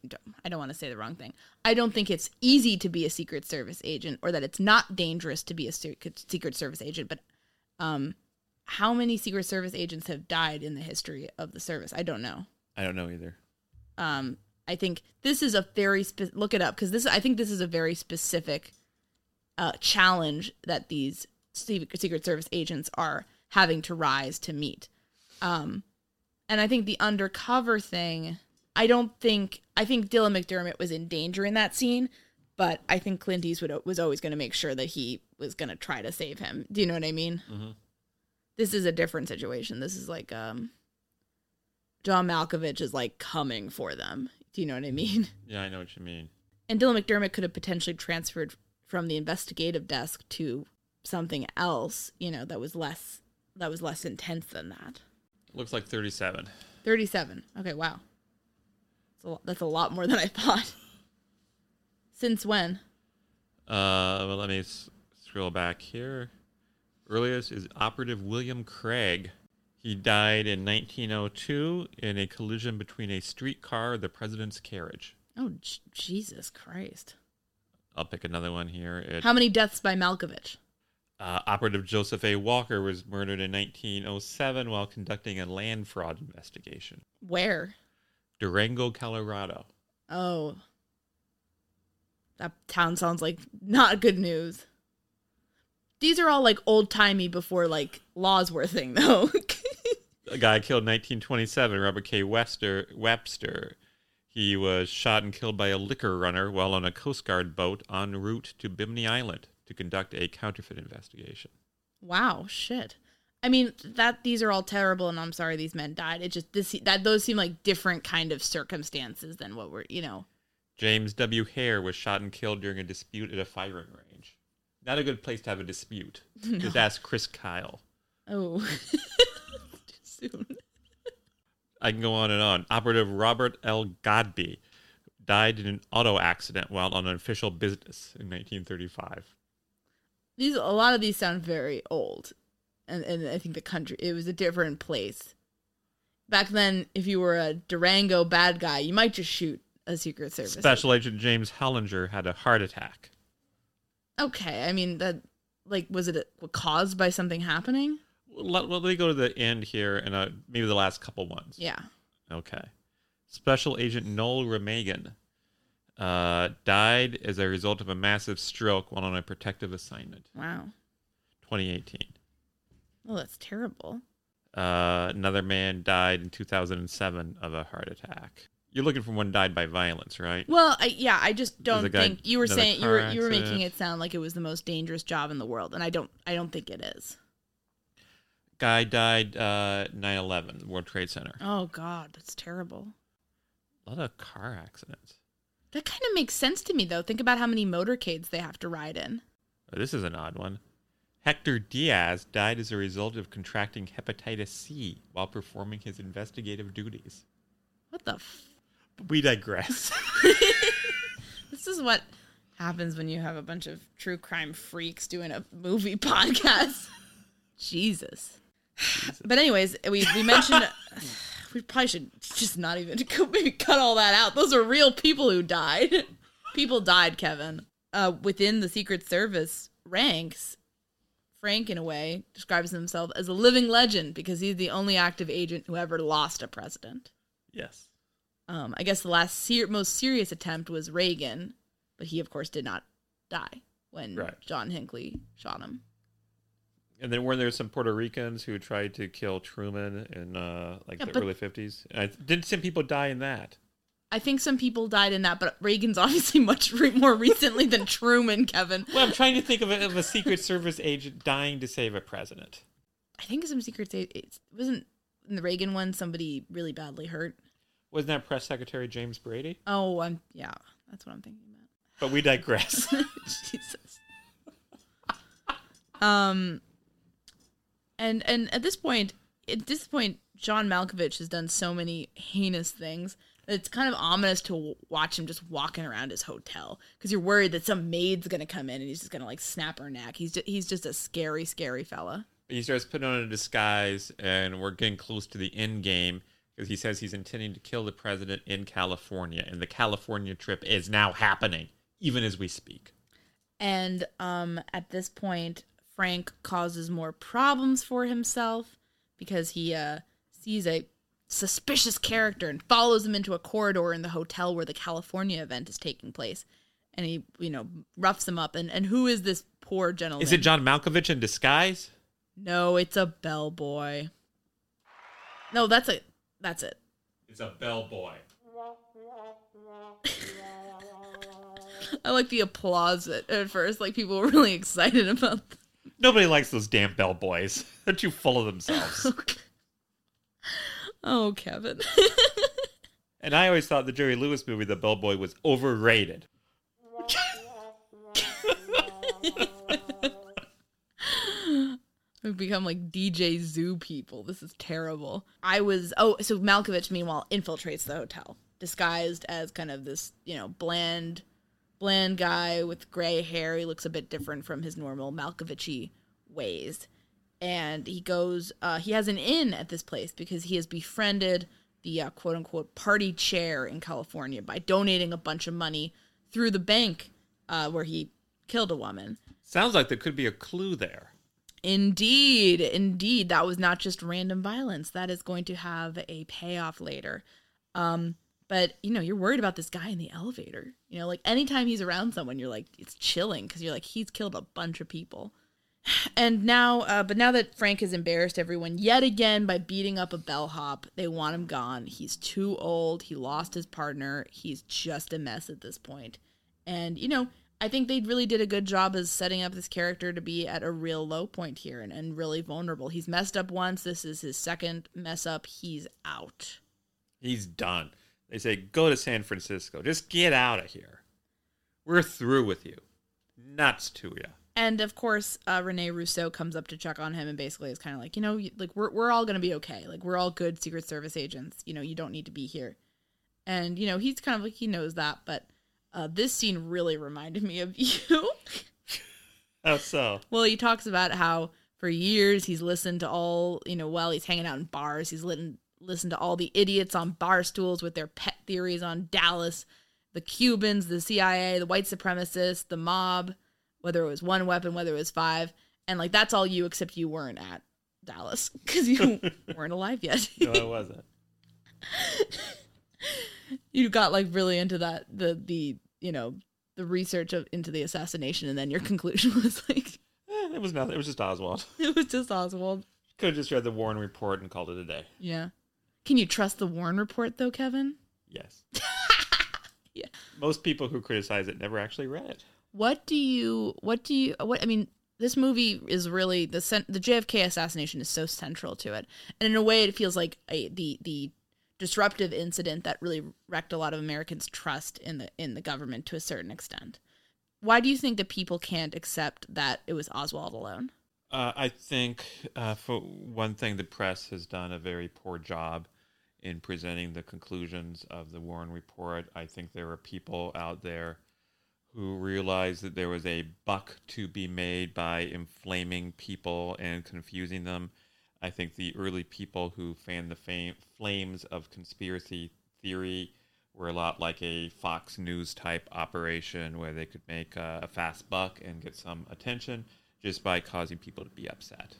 [SPEAKER 4] I don't want to say the wrong thing. I don't think it's easy to be a Secret Service agent, or that it's not dangerous to be a Secret Service agent. But um, how many Secret Service agents have died in the history of the service? I don't know.
[SPEAKER 5] I don't know either.
[SPEAKER 4] Um, I think this is a very spe- look it up because this. I think this is a very specific uh, challenge that these Secret Service agents are having to rise to meet. Um, and I think the undercover thing I don't think I think Dylan McDermott was in danger in that scene, but I think Clint Eastwood was always going to make sure that he was going to try to save him. Do you know what I mean? Mm-hmm. This is a different situation. This is like um, John Malkovich is like coming for them. Do you know what I mean?
[SPEAKER 5] Yeah, I know what you mean.
[SPEAKER 4] And Dylan McDermott could have potentially transferred from the investigative desk to something else, you know, that was less that was less intense than that.
[SPEAKER 5] Looks like 37.
[SPEAKER 4] 37. Okay, wow. That's a, lot, that's a lot more than I thought. Since when?
[SPEAKER 5] Uh, well, let me s- scroll back here. Earliest is Operative William Craig. He died in 1902 in a collision between a streetcar and the president's carriage.
[SPEAKER 4] Oh, J- Jesus Christ.
[SPEAKER 5] I'll pick another one here.
[SPEAKER 4] It, How many deaths by Malkovich?
[SPEAKER 5] Uh, Operative Joseph A. Walker was murdered in 1907 while conducting a land fraud investigation.
[SPEAKER 4] Where?
[SPEAKER 5] Durango, Colorado.
[SPEAKER 4] Oh. That town sounds like not good news. These are all like old timey before like laws were a thing though.
[SPEAKER 5] a guy killed in 1927, Robert K. Webster. Webster. He was shot and killed by a liquor runner while on a Coast Guard boat en route to Bimini Island to conduct a counterfeit investigation.
[SPEAKER 4] Wow, shit. I mean that these are all terrible, and I'm sorry these men died. It just this that those seem like different kind of circumstances than what we're you know.
[SPEAKER 5] James W. Hare was shot and killed during a dispute at a firing range. Not a good place to have a dispute. No. Just ask Chris Kyle.
[SPEAKER 4] Oh, too soon.
[SPEAKER 5] I can go on and on. Operative Robert L. Godbey died in an auto accident while on an official business in 1935.
[SPEAKER 4] These a lot of these sound very old and, and I think the country it was a different place. Back then, if you were a Durango bad guy, you might just shoot a Secret Service.
[SPEAKER 5] Special Agent James Hollinger had a heart attack.
[SPEAKER 4] Okay, I mean that. Like, was it a, caused by something happening?
[SPEAKER 5] Let, let me go to the end here and uh, maybe the last couple ones.
[SPEAKER 4] Yeah.
[SPEAKER 5] Okay. Special Agent Nole Remagen uh, died as a result of a massive stroke while on a protective assignment.
[SPEAKER 4] Wow.
[SPEAKER 5] 2018.
[SPEAKER 4] Oh, that's terrible.
[SPEAKER 5] Uh, another man died in 2007 of a heart attack. You're looking for one died by violence, right?
[SPEAKER 4] Well, I, yeah, I just don't think you were saying you were you were making it sound like it was the most dangerous job in the world, and I don't I don't think it is.
[SPEAKER 5] Guy died uh 9/11, World Trade Center.
[SPEAKER 4] Oh God, that's terrible.
[SPEAKER 5] A lot of car accidents.
[SPEAKER 4] That kind of makes sense to me though. Think about how many motorcades they have to ride in.
[SPEAKER 5] This is an odd one. Hector Diaz died as a result of contracting hepatitis C while performing his investigative duties.
[SPEAKER 4] What the? F-
[SPEAKER 5] we digress.
[SPEAKER 4] this is what happens when you have a bunch of true crime freaks doing a movie podcast. Jesus. But anyways, we we mentioned we probably should just not even maybe cut all that out. Those are real people who died. People died, Kevin. Uh, within the Secret Service ranks, Frank, in a way, describes himself as a living legend because he's the only active agent who ever lost a president.
[SPEAKER 5] yes.
[SPEAKER 4] Um, I guess the last ser- most serious attempt was Reagan, but he, of course, did not die when
[SPEAKER 5] Right.
[SPEAKER 4] John Hinckley shot him.
[SPEAKER 5] And then weren't there some Puerto Ricans who tried to kill Truman in uh, like
[SPEAKER 4] Yeah,
[SPEAKER 5] the early 50s? I, didn't some people die in that?
[SPEAKER 4] I think some people died in that, but Reagan's obviously much re- more recently than Truman, Kevin.
[SPEAKER 5] Well, I'm trying to think of a, of a Secret Service agent dying to save a president.
[SPEAKER 4] I think some secret it wasn't in the Reagan one somebody really badly hurt.
[SPEAKER 5] Wasn't that Press Secretary James Brady?
[SPEAKER 4] Oh, I'm yeah, that's what I'm thinking about.
[SPEAKER 5] But we digress.
[SPEAKER 4] Jesus. Um, and and at this point, at this point, John Malkovich has done so many heinous things. It's kind of ominous to watch him just walking around his hotel because you're worried that some maid's gonna come in and he's just gonna like snap her neck. He's just, he's just a scary, scary fella.
[SPEAKER 5] he starts putting on a disguise, and we're getting close to the end game because he says he's intending to kill the president in California, and the California trip is now happening, even as we speak.
[SPEAKER 4] And um, at this point, Frank causes more problems for himself because he uh, sees a suspicious character and follows him into a corridor in the hotel where the California event is taking place. And he, you know, roughs him up. And, and who is this poor gentleman?
[SPEAKER 5] Is it John Malkovich in disguise?
[SPEAKER 4] No, it's a bellboy. No, that's it. That's it.
[SPEAKER 5] It's a bellboy.
[SPEAKER 4] I like the applause at, at first. Like people were really excited about.
[SPEAKER 5] Nobody likes those damn bellboys. They're too full of themselves.
[SPEAKER 4] oh, Kevin.
[SPEAKER 5] and I always thought the Jerry Lewis movie, The Bellboy, was overrated.
[SPEAKER 4] We've become like DJ Zoo people. This is terrible. I was oh, so Malkovich meanwhile infiltrates the hotel, disguised as kind of this, you know, bland bland guy with gray hair. He looks a bit different from his normal Malkovichy ways. And he goes uh he has an inn at this place because he has befriended the uh, quote unquote party chair in California by donating a bunch of money through the bank uh, where he killed a woman.
[SPEAKER 5] Sounds like there could be a clue there.
[SPEAKER 4] Indeed, indeed, that was not just random violence. That is going to have a payoff later. Um, but you know, you're worried about this guy in the elevator. You know, like anytime he's around someone, you're like, it's chilling because you're like, he's killed a bunch of people. And now, uh, but now that Frank has embarrassed everyone yet again by beating up a bellhop, they want him gone. He's too old. He lost his partner. He's just a mess at this point. And you know, I think they really did a good job as setting up this character to be at a real low point here and, and really vulnerable. He's messed up once. This is his second mess up. He's out.
[SPEAKER 5] He's done. They say, go to San Francisco. Just get out of here. We're through with you. Nuts to you.
[SPEAKER 4] And of course, uh, Rene Russo comes up to check on him and basically is kind of like, you know, like we're we're all gonna be okay. Like we're all good Secret Service agents. You know, you don't need to be here. And you know, he's kind of like he knows that, but uh, this scene really reminded me of you.
[SPEAKER 5] How so?
[SPEAKER 4] Well, he talks about how for years he's listened to all, you know, while he's hanging out in bars, he's listened listened to all the idiots on bar stools with their pet theories on Dallas, the Cubans, the CIA, the white supremacists, the mob, whether it was one weapon, whether it was five, and like that's all you except you weren't at Dallas because you weren't alive yet.
[SPEAKER 5] No, I wasn't.
[SPEAKER 4] you got like really into that the the you know the research of into the assassination, and then your conclusion was like
[SPEAKER 5] Eh, it was nothing. It was just Oswald.
[SPEAKER 4] it was just Oswald.
[SPEAKER 5] Could have just read the Warren report and called it a day.
[SPEAKER 4] Yeah. Can you trust the Warren report though, Kevin?
[SPEAKER 5] Yes.
[SPEAKER 4] Yeah.
[SPEAKER 5] Most people who criticize it never actually read it.
[SPEAKER 4] What do you what do you what I mean, this movie is really the the JFK assassination is so central to it, and in a way, it feels like a, the the disruptive incident that really wrecked a lot of Americans' trust in the in the government to a certain extent. Why do you think that people can't accept that it was Oswald alone?
[SPEAKER 5] Uh, I think, uh, for one thing, the press has done a very poor job in presenting the conclusions of the Warren report. I think there are people out there who realized that there was a buck to be made by inflaming people and confusing them. I think the early people who fanned the fame, flames of conspiracy theory were a lot like a Fox News type operation where they could make a, a fast buck and get some attention just by causing people to be upset.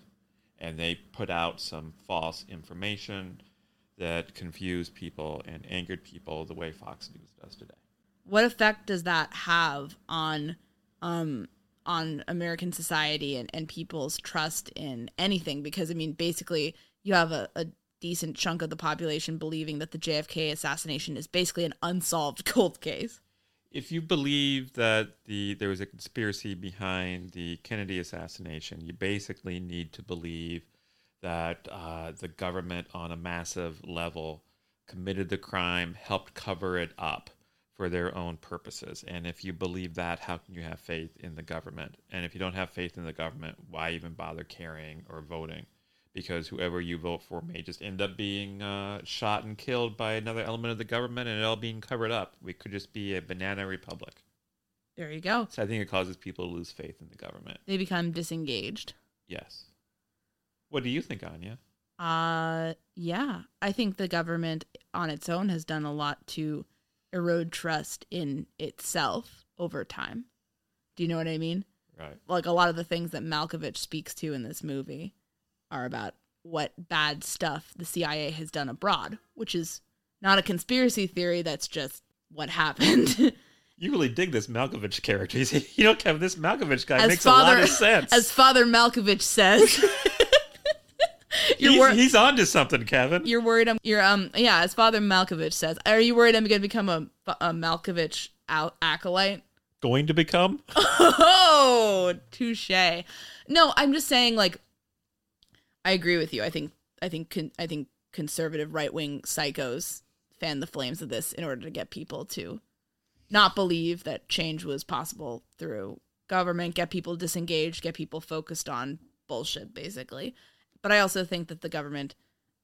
[SPEAKER 5] And they put out some false information that confused people and angered people the way Fox News does today
[SPEAKER 4] what effect does that have on um on American society and, and people's trust in anything? Because I mean, basically, you have a, a decent chunk of the population believing that the JFK assassination is basically an unsolved cold case.
[SPEAKER 5] If you believe that the there was a conspiracy behind the Kennedy assassination, you basically need to believe that uh, the government on a massive level committed the crime, helped cover it up, for their own purposes. And if you believe that, how can you have faith in the government? And if you don't have faith in the government, why even bother caring or voting? Because whoever you vote for may just end up being uh, shot and killed by another element of the government and it all being covered up. We could just be a banana republic.
[SPEAKER 4] There you go.
[SPEAKER 5] So I think it causes people to lose faith in the government.
[SPEAKER 4] They become disengaged.
[SPEAKER 5] Yes. What do you think, Anya?
[SPEAKER 4] Uh, yeah. I think the government on its own has done a lot to erode trust in itself over time. Do you know what I mean?
[SPEAKER 5] Right.
[SPEAKER 4] Like a lot of the things that Malkovich speaks to in this movie are about what bad stuff the CIA has done abroad, which is not a conspiracy theory, that's just what happened.
[SPEAKER 5] you really dig this Malkovich character. You know, Kevin, this Malkovich guy as makes Father, a lot of sense.
[SPEAKER 4] As Father Malkovich says.
[SPEAKER 5] You're he's, wor- he's on to something, Kevin.
[SPEAKER 4] You're worried. I'm. You're um. Yeah, as Father Malkovich says. Are you worried I'm going to become a, a Malkovich out acolyte?
[SPEAKER 5] Going to become?
[SPEAKER 4] Oh, touche. No, I'm just saying. Like, I agree with you. I think. I think. Con- I think conservative right wing psychos fan the flames of this in order to get people to not believe that change was possible through government, get people disengaged, get people focused on bullshit, basically. But I also think that the government,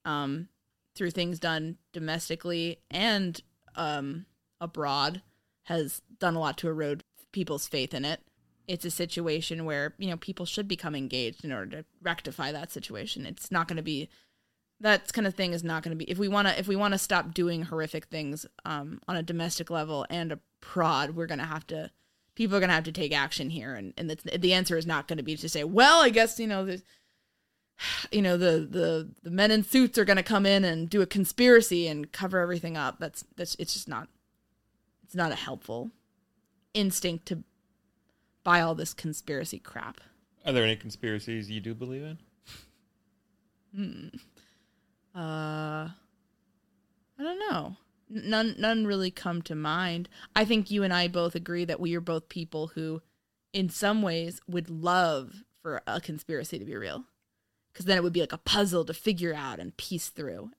[SPEAKER 4] um, through things done domestically and um, abroad, has done a lot to erode people's faith in it. It's a situation where you know people should become engaged in order to rectify that situation. It's not going to be that kind of thing is not going to be if we want to if we want to stop doing horrific things um, on a domestic level and abroad, we're going to have to people are going to have to take action here, and and the, the answer is not going to be to say, well, I guess you know the you know the the the men in suits are going to come in and do a conspiracy and cover everything up. That's that's it's just not it's not a helpful instinct to buy all this conspiracy crap.
[SPEAKER 5] Are there any conspiracies you do believe in?
[SPEAKER 4] Hmm. uh i don't know. None none really come to mind. I think you and i both agree that we are both people who in some ways would love for a conspiracy to be real because then it would be like a puzzle to figure out and piece through,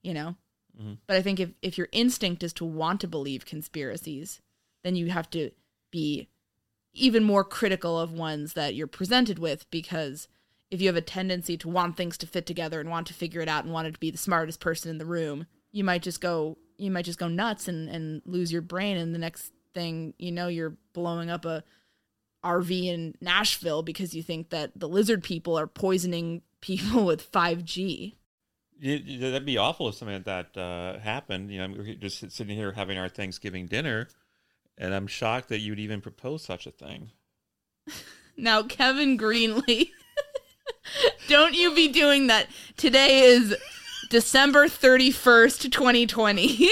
[SPEAKER 4] you know? Mm-hmm. But I think if, if your instinct is to want to believe conspiracies, then you have to be even more critical of ones that you're presented with because if you have a tendency to want things to fit together and want to figure it out and want to be the smartest person in the room, you might just go you might just go nuts and, and lose your brain and the next thing you know you're blowing up a RV in Nashville because you think that the lizard people are poisoning people with 5G.
[SPEAKER 5] that'd be awful if something like that uh, happened. You know, we're just sitting here having our Thanksgiving dinner, and I'm shocked that you'd even propose such a thing.
[SPEAKER 4] now, Kevin Greenlee, don't you be doing that. Today is December 31st, 2020.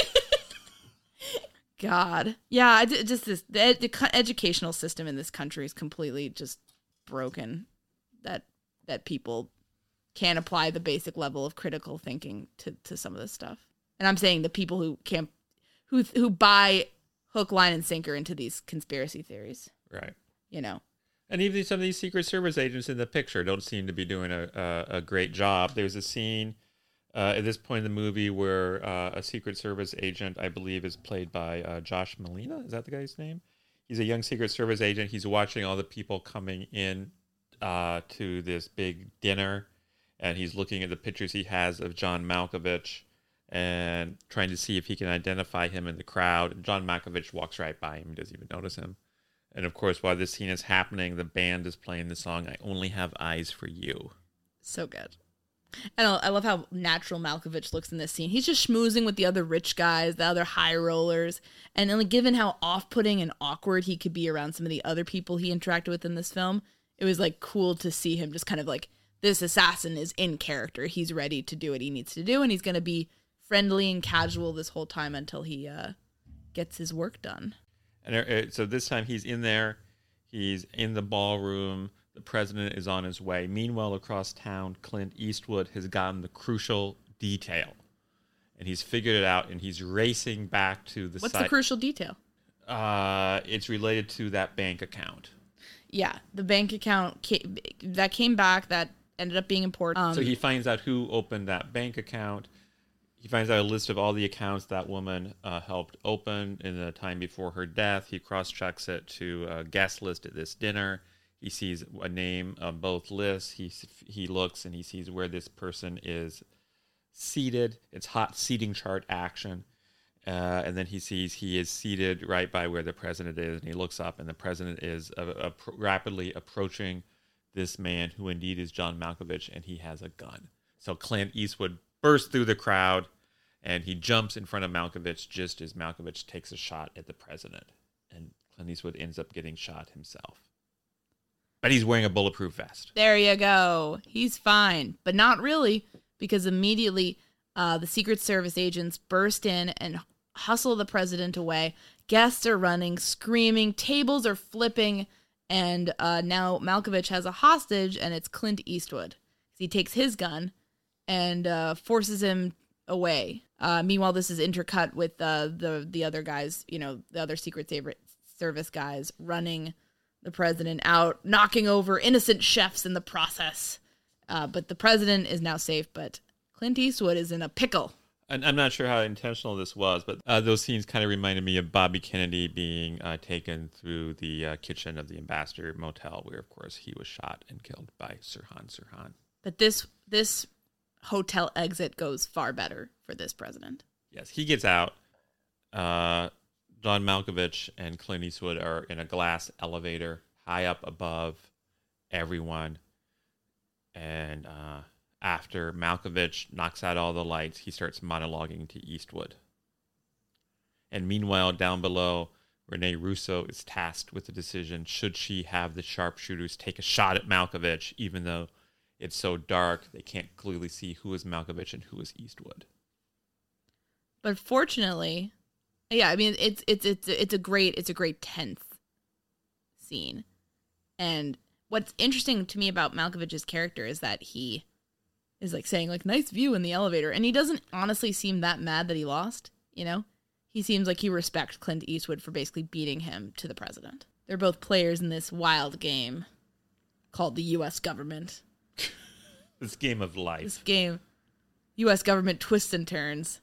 [SPEAKER 4] God. Yeah, just this the, ed, the educational system in this country is completely just broken. That that people can't apply the basic level of critical thinking to to some of this stuff. And I'm saying the people who can't who who buy hook line and sinker into these conspiracy theories.
[SPEAKER 5] Right.
[SPEAKER 4] You know.
[SPEAKER 5] And even some of these Secret Service agents in the picture don't seem to be doing a, a, a great job. There's a scene uh, at this point in the movie where uh, a Secret Service agent, I believe, is played by uh, Josh Malina. Is that the guy's name? He's a young Secret Service agent. He's watching all the people coming in uh, to this big dinner, and he's looking at the pictures he has of John Malkovich and trying to see if he can identify him in the crowd. And John Malkovich walks right by him, he doesn't even notice him. And of course, while this scene is happening, the band is playing the song "I Only Have Eyes for You."
[SPEAKER 4] So good. And I love how natural Malkovich looks in this scene. He's just schmoozing with the other rich guys, the other high rollers. And like, given how off putting and awkward he could be around some of the other people he interacted with in this film, it was like cool to see him just kind of like this assassin is in character. He's ready to do what he needs to do, and he's going to be friendly and casual this whole time until he uh, gets his work done.
[SPEAKER 5] And uh, so this time he's in there, he's in the ballroom. The president is on his way. Meanwhile, across town, Clint Eastwood has gotten the crucial detail, and he's figured it out. And he's racing back to the.
[SPEAKER 4] What's
[SPEAKER 5] site.
[SPEAKER 4] the crucial detail?
[SPEAKER 5] Uh, it's related to that bank account.
[SPEAKER 4] Yeah, the bank account came, that came back that ended up being important. Um,
[SPEAKER 5] so he finds out who opened that bank account. He finds out a list of all the accounts that woman uh, helped open in the time before her death. He cross checks it to a guest list at this dinner. He sees a name on both lists. He he looks and he sees where this person is seated. It's hot seating chart action. Uh, and then he sees he is seated right by where the president is, and he looks up, and the president is rapidly approaching this man, who indeed is John Malkovich, and he has a gun. So Clint Eastwood bursts through the crowd, and he jumps in front of Malkovich just as Malkovich takes a shot at the president, and Clint Eastwood ends up getting shot himself. But he's wearing a bulletproof vest.
[SPEAKER 4] There you go. He's fine, but not really, because immediately uh, the Secret Service agents burst in and hustle the president away. Guests are running, screaming, tables are flipping, and uh, now Malkovich has a hostage, and it's Clint Eastwood. He takes his gun and uh, forces him away. Uh, meanwhile, this is intercut with uh, the the other guys, you know, the other Secret Service guys running the president out, knocking over innocent chefs in the process. Uh, but the president is now safe, but Clint Eastwood is in a pickle.
[SPEAKER 5] And I'm not sure how intentional this was, but uh, those scenes kind of reminded me of Bobby Kennedy being uh, taken through the uh, kitchen of the Ambassador Motel, where, of course, he was shot and killed by Sirhan Sirhan.
[SPEAKER 4] But this this hotel exit goes far better for this president.
[SPEAKER 5] Yes, he gets out. John Malkovich and Clint Eastwood are in a glass elevator high up above everyone. And uh, after Malkovich knocks out all the lights, he starts monologuing to Eastwood. And meanwhile, down below, Rene Russo is tasked with the decision should she have the sharpshooters take a shot at Malkovich, even though it's so dark they can't clearly see who is Malkovich and who is Eastwood.
[SPEAKER 4] But fortunately, yeah, I mean it's it's it's it's a great it's a great tense scene. And what's interesting to me about Malkovich's character is that he is like saying like nice view in the elevator and he doesn't honestly seem that mad that he lost, you know? He seems like he respects Clint Eastwood for basically beating him to the president. They're both players in this wild game called the US government.
[SPEAKER 5] this game of life.
[SPEAKER 4] This game US government twists and turns.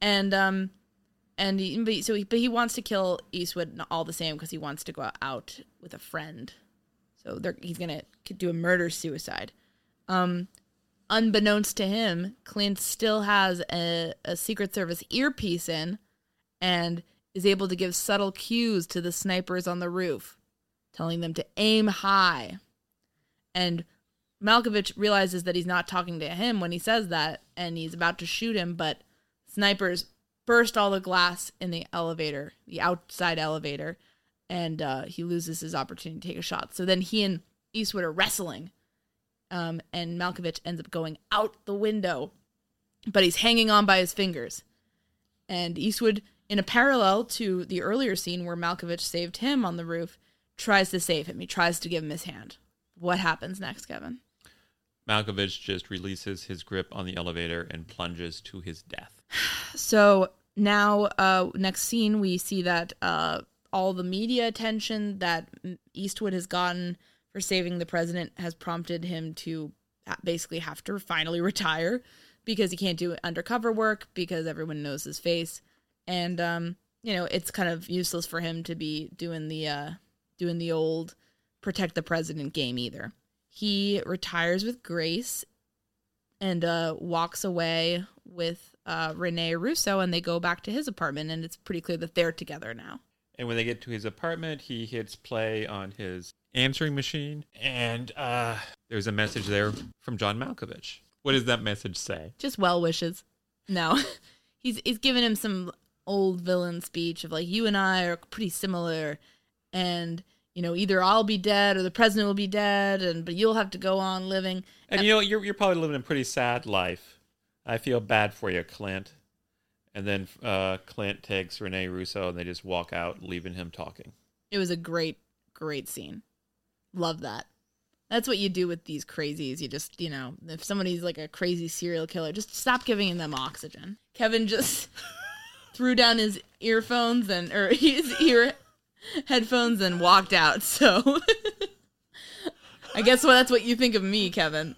[SPEAKER 4] And um and he, but, so he, but he wants to kill Eastwood all the same because he wants to go out with a friend. So he's gonna do a murder suicide. Um, unbeknownst to him, Clint still has a, a Secret Service earpiece in, and is able to give subtle cues to the snipers on the roof, telling them to aim high. And Malkovich realizes that he's not talking to him when he says that, and he's about to shoot him, but snipers burst all the glass in the elevator, the outside elevator, and uh, he loses his opportunity to take a shot. So then he and Eastwood are wrestling, um, and Malkovich ends up going out the window, but he's hanging on by his fingers. And Eastwood, in a parallel to the earlier scene where Malkovich saved him on the roof, tries to save him. He tries to give him his hand. What happens next, Kevin?
[SPEAKER 5] Malkovich just releases his grip on the elevator and plunges to his death.
[SPEAKER 4] So now uh next scene we see that uh all the media attention that eastwood has gotten for saving the president has prompted him to basically have to finally retire because he can't do undercover work because everyone knows his face. And um you know it's kind of useless for him to be doing the uh doing the old protect the president game either. He retires with grace and uh walks away with uh rene russo and they go back to his apartment and it's pretty clear that they're together now
[SPEAKER 5] And when they get to his apartment, he hits play on his answering machine, and uh, there's a message there from John Malkovich. What does that message say?
[SPEAKER 4] just well wishes. No, he's he's giving him some old villain speech of like you and I are pretty similar, and you know either I'll be dead or the president will be dead, and but you'll have to go on living.
[SPEAKER 5] And you know, you're you're probably living a pretty sad life. I feel bad for you, Clint. And then uh, Clint takes Rene Russo, and they just walk out, leaving him talking.
[SPEAKER 4] It was a great great scene. Love that. That's what you do with these crazies. You just, you know, if somebody's like a crazy serial killer, just stop giving them oxygen. Kevin just threw down his earphones and or his ear headphones and walked out. So I guess well, that's what you think of me, Kevin.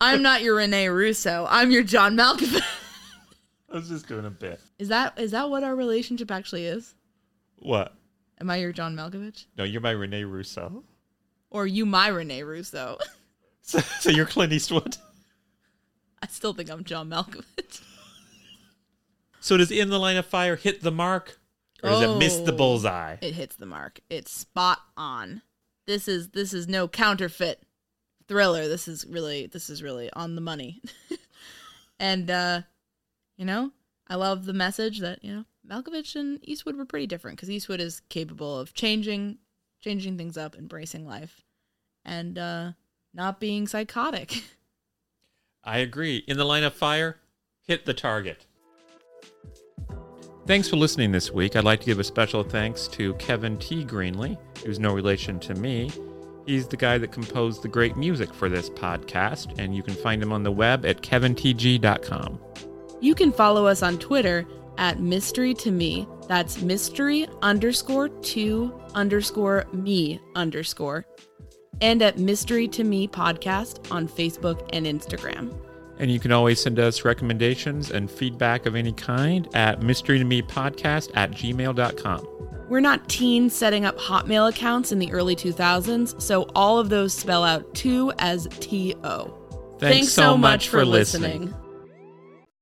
[SPEAKER 4] I'm not your Rene Russo. I'm your John Malkovich.
[SPEAKER 5] I was just doing a bit.
[SPEAKER 4] Is that is that what our relationship actually is?
[SPEAKER 5] What?
[SPEAKER 4] Am I your John Malkovich?
[SPEAKER 5] No, you're my Rene Russo.
[SPEAKER 4] Or are you my Rene Russo?
[SPEAKER 5] So, so you're Clint Eastwood.
[SPEAKER 4] I still think I'm John Malkovich.
[SPEAKER 5] So does In the Line of Fire hit the mark, or does it oh, miss the
[SPEAKER 4] Oh.
[SPEAKER 5] bullseye?
[SPEAKER 4] It hits the mark. It's spot on. This is this is no counterfeit thriller. This is really this is really on the money. and uh you know, I love the message that, you know, Malkovich and Eastwood were pretty different cuz Eastwood is capable of changing changing things up, embracing life and uh not being psychotic.
[SPEAKER 5] I agree. In the Line of Fire, hit the target. Thanks for listening this week. I'd like to give a special thanks to Kevin T. Greenlee, who's no relation to me. He's the guy that composed the great music for this podcast, and you can find him on the web at kevintg.com.
[SPEAKER 4] You can follow us on Twitter at mystery to me. That's mystery underscore to underscore me underscore. And at mystery to me podcast on Facebook and Instagram.
[SPEAKER 5] And you can always send us recommendations and feedback of any kind at mysterytomepodcast at gmail.com.
[SPEAKER 4] We're not teens setting up Hotmail accounts in the early 2000s, so all of those spell out two as T O.
[SPEAKER 5] Thanks so much for listening.